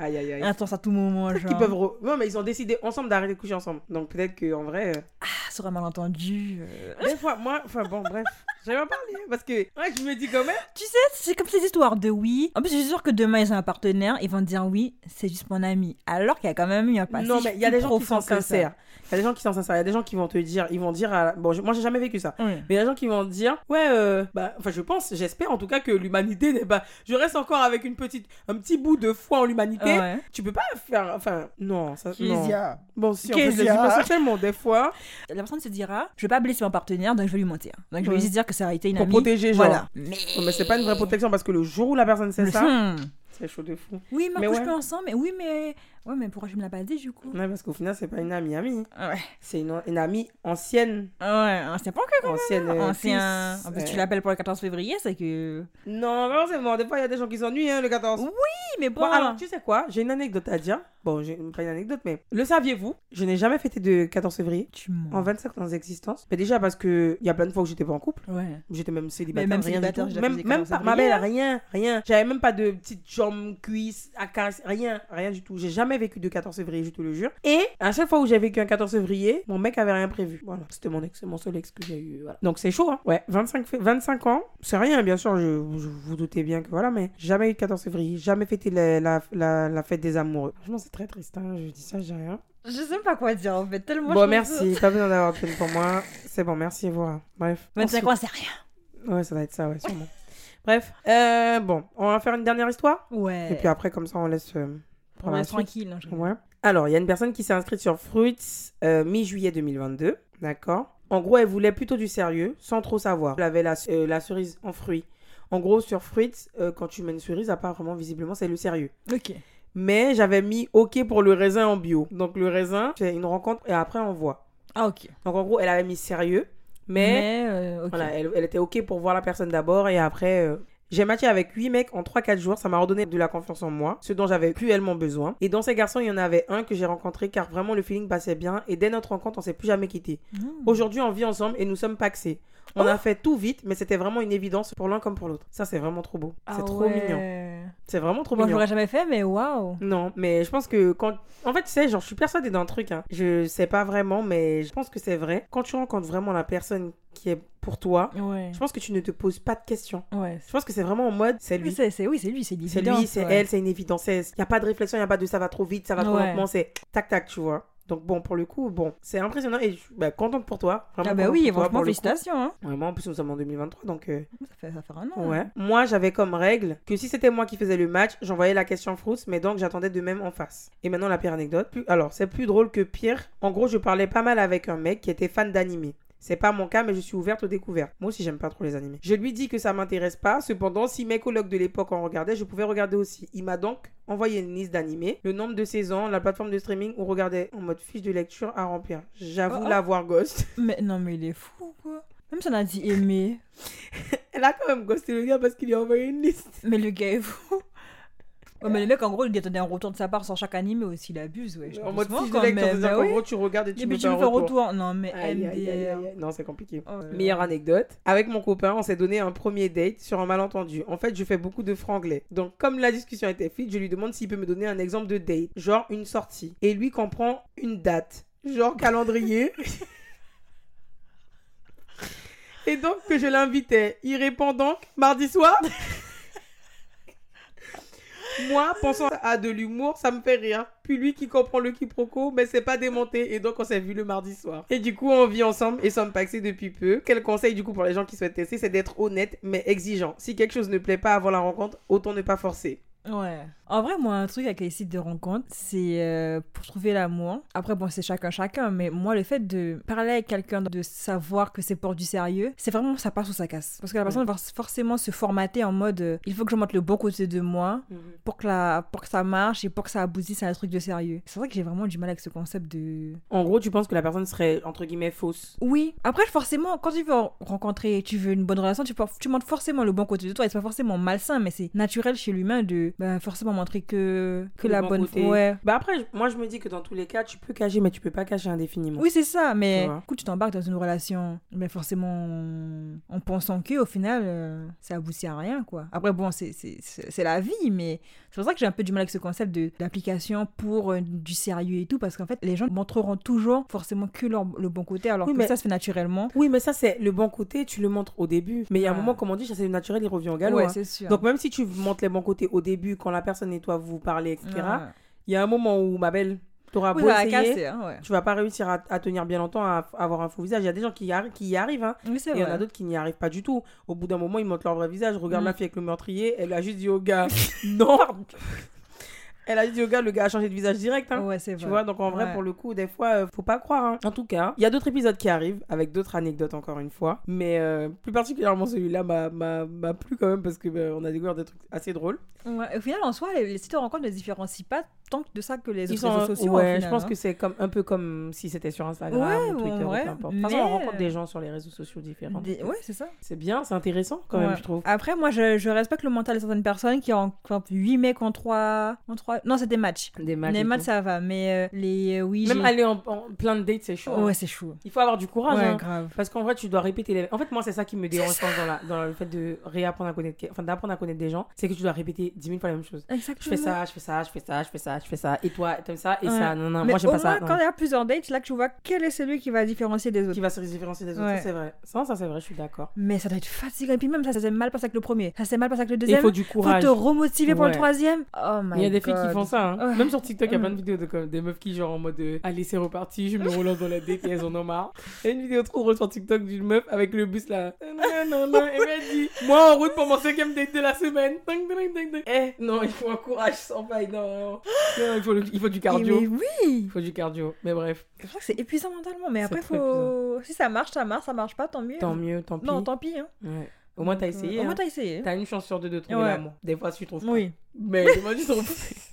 aïe, aïe. euh, intense à tout moment. Genre. qu'ils peuvent. re- Non, mais ils ont décidé ensemble d'arrêter de coucher ensemble. Donc peut-être qu'en vrai. euh, Ah, sur un malentendu. euh. Des fois, moi. Enfin bon, bref. J'avais pas parlé parce que ouais, je me dis quand même. Tu sais, c'est comme ces histoires de oui. En plus, je suis sûre que demain, ils ont un partenaire, ils vont dire oui, c'est juste mon ami. Alors qu'il y a quand même eu un passé. non, mais il y a des gens qui sont ça. sincères. Il y a des gens qui sont sincères. Il y a des gens qui vont te dire, ils vont dire, à... bon, je- moi j'ai jamais vécu ça. Oui. Mais il y a des gens qui vont dire, ouais, euh, bah, enfin, je pense, j'espère en tout cas que l'humanité n'est pas. Je reste encore avec une petite, un petit bout de foi en l'humanité. Ouais. Tu peux pas faire, enfin, non, ça, non. Bon, si, en fait, sont tellement des fois La personne se dira, je vais pas blesser mon partenaire, donc je vais lui mentir. Donc je vais juste dire que ça a été une pour amie. protéger, genre. Voilà. Mais, mais c'est pas une vraie protection parce que le jour où la personne sait ça, c'est chaud de fou. Oui, mais Mais on couche ouais. ensemble. Mais oui, mais ouais, mais pourquoi je me l'ai pas dit du coup Ouais, parce qu'au final, c'est pas une amie amie. Ouais. C'est une, une amie ancienne. Ouais, c'est pas que Ancienne. euh, ancien. fils. En plus, tu l'appelles pour le 14 février, c'est que. Non, mais forcément, des fois, il y a des gens qui s'ennuient, hein, le 14. Oui, mais bon. Bon, alors, tu sais quoi? J'ai une anecdote à dire. Bon, j'ai pas une anecdote, mais le saviez-vous? Je n'ai jamais fêté de 14 février tu mens. en 25 ans d'existence. Mais déjà parce que il y a plein de fois où j'étais pas en couple. Ouais. J'étais même célibataire, même rien célibataire, du tout. Même, même 14 pas, ma belle, rien, rien. J'avais même pas de petites jambes, cuisses, à caresser, rien, rien du tout. J'ai jamais vécu de 14 février, je te le jure. Et à chaque fois où j'ai vécu un 14 février, mon mec avait rien prévu. Voilà, c'était mon ex, mon seul ex que j'ai eu. Voilà. Donc c'est chaud, hein. Ouais, 25, fé- 25 ans, c'est rien, bien sûr, je, je vous doutez bien que voilà, mais jamais eu de 14 février, jamais fêté la, la, la, la fête des amoureux. Franchement, c'est très triste, hein. Je dis ça, j'ai rien. Je sais pas quoi dire en fait, tellement. bon, merci, pas besoin d'avoir peine pour moi. C'est bon, merci, voilà. Bref. 25 ans, c'est rien. Ouais, ça va être ça, ouais, sûrement. Bref, euh, bon, on va faire une dernière histoire? Ouais. Et puis après, comme ça, on laisse. euh, reste suite. tranquille. hein, je- Ouais. Alors, il y a une personne qui s'est inscrite sur Fruits euh, mi-juillet 2022. D'accord. En gros, elle voulait plutôt du sérieux, sans trop savoir. Elle avait la, euh, la cerise en fruits. En gros, sur Fruits, euh, quand tu mets une cerise, apparemment, visiblement, c'est le sérieux. Ok. Mais j'avais mis OK pour le raisin en bio. Donc, le raisin, c'est une rencontre et après, on voit. Ah, ok. Donc, en gros, elle avait mis sérieux. Mais euh. Voilà, elle, elle était OK pour voir la personne d'abord et après. euh, J'ai matché avec 8 mecs en 3-4 jours, ça m'a redonné de la confiance en moi, ce dont j'avais cruellement besoin. Et dans ces garçons, il y en avait un que j'ai rencontré car vraiment le feeling passait bien et dès notre rencontre, on s'est plus jamais quitté. Mmh. Aujourd'hui, on vit ensemble et nous sommes paxés. On a fait tout vite, mais c'était vraiment une évidence pour l'un comme pour l'autre. Ça, c'est vraiment trop beau. C'est Ah trop ouais. mignon. C'est vraiment trop Moi, je l'aurais jamais fait, mais waouh. Non, mais je pense que quand. En fait, tu sais, genre, je suis persuadée d'un truc. Hein. Je sais pas vraiment, mais je pense que c'est vrai. Quand tu rencontres vraiment la personne qui est pour toi, Ouais. je pense que tu ne te poses pas de questions. Ouais. Je pense que c'est vraiment en mode, c'est lui. c'est oui, c'est lui, c'est lui, c'est ouais. elle, c'est une évidence. Il n'y a pas de réflexion, il n'y a pas de ça va trop vite, ça va trop lentement, c'est tac tac, tu vois. Donc bon, pour le coup, bon, c'est impressionnant et je suis bah, contente pour toi. Vraiment Ah bah oui, franchement, coup. félicitations. Hein. Vraiment, en plus, nous sommes en 2023, donc... euh, Ça, fait, ça fait un an. Ouais. hein. Moi, j'avais comme règle que si c'était moi qui faisais le match, j'envoyais la question Fruits, mais donc j'attendais de même en face. Et maintenant, la pire anecdote. Plus- Alors, c'est plus drôle que pire. En gros, je parlais pas mal avec un mec qui était fan d'animé. C'est pas mon cas, mais je suis ouverte aux découvertes. Moi aussi, j'aime pas trop les animés. Je lui dis que ça m'intéresse pas. Cependant, si mes colocs de l'époque en regardaient, je pouvais regarder aussi. Il m'a donc envoyé une liste d'animés, le nombre de saisons, la plateforme de streaming où regardait en mode fiche de lecture à remplir. J'avoue Oh, oh. l'avoir ghost. Mais non, mais il est fou, ou quoi. Même si on a dit aimer, Elle a quand même ghosté le gars parce qu'il lui a envoyé une liste. mais le gars est fou. Ouais, mais le mec, en gros, il attendait un retour de sa part sur chaque animé aussi, il abuse, ouais. En mode fiche de même, bah oui. gros, tu regardes et tu Et me fais tu un retour. retour. Non, mais Aïe. Non, c'est compliqué. Oh, Meilleure anecdote. Avec mon copain, on s'est donné un premier date sur un malentendu. En fait, je fais beaucoup de franglais. Donc, comme la discussion était fluide, je lui demande s'il peut me donner un exemple de date, genre une sortie. Et lui comprend une date, genre calendrier. Et donc, que je l'invitais. Il répond donc mardi soir. Moi, pensant à de l'humour, ça me fait rire. Puis lui qui comprend le quiproquo, mais c'est pas démonté. Et donc, on s'est vu le mardi soir. Et du coup, on vit ensemble et sommes paxés depuis peu. Quel conseil, du coup, pour les gens qui souhaitent tester, c'est d'être honnête, mais exigeant. Si quelque chose ne plaît pas avant la rencontre, autant ne pas forcer. Ouais. En vrai, moi, un truc avec les sites de rencontres, c'est euh, pour trouver l'amour. Après, bon, c'est chacun chacun, mais moi, le fait de parler avec quelqu'un, de savoir que c'est pour du sérieux, c'est vraiment ça passe ou ça casse. Parce que la personne va forcément se formater en mode euh, il faut que je montre le bon côté de moi pour que, la, pour que ça marche et pour que ça aboutisse à un truc de sérieux. C'est vrai que j'ai vraiment du mal avec ce concept de. En gros, tu penses que la personne serait, entre guillemets, fausse? Oui. Après, forcément, quand tu veux rencontrer, tu veux une bonne relation, tu, peux- tu montres forcément le bon côté de toi. Et c'est pas forcément malsain, mais c'est naturel chez l'humain de ben, forcément montrer que, que Le la bon bonne côté. Ouais. Bah après, moi je me dis que dans tous les cas, tu peux cacher, mais tu peux pas cacher indéfiniment. Oui, c'est ça, mais du coup, tu t'embarques dans une relation, mais forcément en pensant que au final, euh, ça aboutit à rien, quoi. Après, bon, c'est la vie, mais c'est pour ça que j'ai un peu du mal avec ce concept de- d'application pour euh, du sérieux et tout, parce qu'en fait, les gens montreront toujours forcément que leur, le bon côté, alors Oui, que mais- ça se fait naturellement. Oui, mais ça, c'est le bon côté, tu le montres au début. Mais il y a un moment, comme on dit, ça c'est naturel, il revient au galop. ouais, hein. sûr. Donc même si tu montres les bons côtés au début, quand la personne et toi vous parlez, etc., il y a un moment où, ma belle, t'auras Oui, beau essayer, casser, hein, ouais. tu vas pas réussir à, à tenir bien longtemps, à, avoir un faux visage. Il y a des gens qui y, arri- qui y arrivent, hein. Oui, c'est Et il y en a d'autres qui n'y arrivent pas du tout. Au bout d'un moment, ils montrent leur vrai visage. Regarde Mm. la fille avec le meurtrier, elle a juste dit au gars non. Elle a dit au gars, le gars a changé de visage direct. Hein. Ouais, c'est Tu vrai. vois, donc en vrai, Ouais. pour le coup, des fois, euh, faut pas croire. hein. En tout cas, il y a d'autres épisodes qui arrivent avec d'autres anecdotes, encore une fois. Mais euh, plus particulièrement celui-là m'a- plu quand même parce que bah, on a découvert des trucs assez drôles. Ouais, Au final, en soi, les, les sites de rencontres ne différencient pas tant de ça que les Ils autres sont, réseaux sociaux. ouais, final, je pense hein. que c'est comme, un peu comme si c'était sur Instagram Ouais, ou Twitter vrai, ou peu importe. Toute façon, on mais- rencontre des gens sur les réseaux sociaux différents. Des- Ouais, c'est ça. C'est bien, c'est intéressant quand même, Ouais. je trouve. Après, moi, je, je respecte le mental de certaines personnes qui rencontrent 8 mecs en 3... En 3... Non, c'est des matchs. Des matchs. les matchs, ça va, mais euh, les... euh, oui, Même aller en, en plein de dates, c'est chaud. hein. Ouais, c'est chaud. Il faut avoir du courage. Ouais, hein. grave. Parce qu'en vrai, tu dois répéter les. En fait, moi, c'est ça qui me dérange dans, la, dans le fait de réapprendre à connaître, enfin, d'apprendre à connaître des gens. C'est que tu dois répéter 10 000 fois la même chose. Exactement. Je fais ça, je fais ça, je fais ça, je fais ça, je fais ça. Et toi, t'aimes ça, et Ouais. ça. Non, non, Mais moi, j'aime pas ça. moins, non. quand il y a plusieurs dates, là que tu vois quel est celui qui va différencier des autres. Qui va se différencier des autres, Ouais. ça, c'est vrai. Ça, ça c'est vrai, je suis d'accord. Mais ça doit être fatigant. Et puis même, ça, ça s'est mal passé avec le premier. Ça s'est mal passé avec le Et Il deuxième. faut du Faut courage. te remotiver pour le troisième. Oh my Il y a des filles God. font ça. hein. Ouais. Même sur TikTok, il y a plein de vidéos de comme, des meufs qui, genre, en mode euh, Allez, c'est reparti, je me relance dans la date et elles en ont marre. Il y a une vidéo trop drôle sur TikTok d'une meuf avec le bus là. Non, non, non. Et elle dit Moi en route pour mon cinquième date de la semaine. Eh, non, il faut un courage sans faille. Non, non. Il, faut le- il faut du cardio. Mais oui Il faut du cardio. Mais bref, C'est vrai que c'est épuisant mentalement. Mais après, faut... si ça marche, ça marche. Ça marche pas, tant mieux. tant mieux, tant pis. Non, tant pis. Hein. Ouais. Au moins, t'as Donc, euh, essayé. Au moins, hein. t'as essayé. T'as une chance sur deux de trouver Ouais. l'amour. Des fois, tu trouves pas. Oui. Mais moi, tu trouves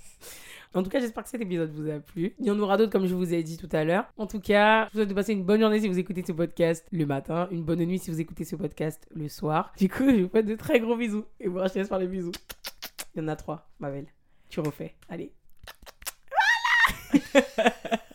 En tout cas, j'espère que cet épisode vous a plu. Il y en aura d'autres, comme je vous ai dit tout à l'heure. En tout cas, je vous souhaite de passer une bonne journée si vous écoutez ce podcast le matin, une bonne nuit si vous écoutez ce podcast le soir. Du coup, je vous fais de très gros bisous et vous rachetez par les bisous. Il y en a trois, ma belle. Tu refais. Allez. Voilà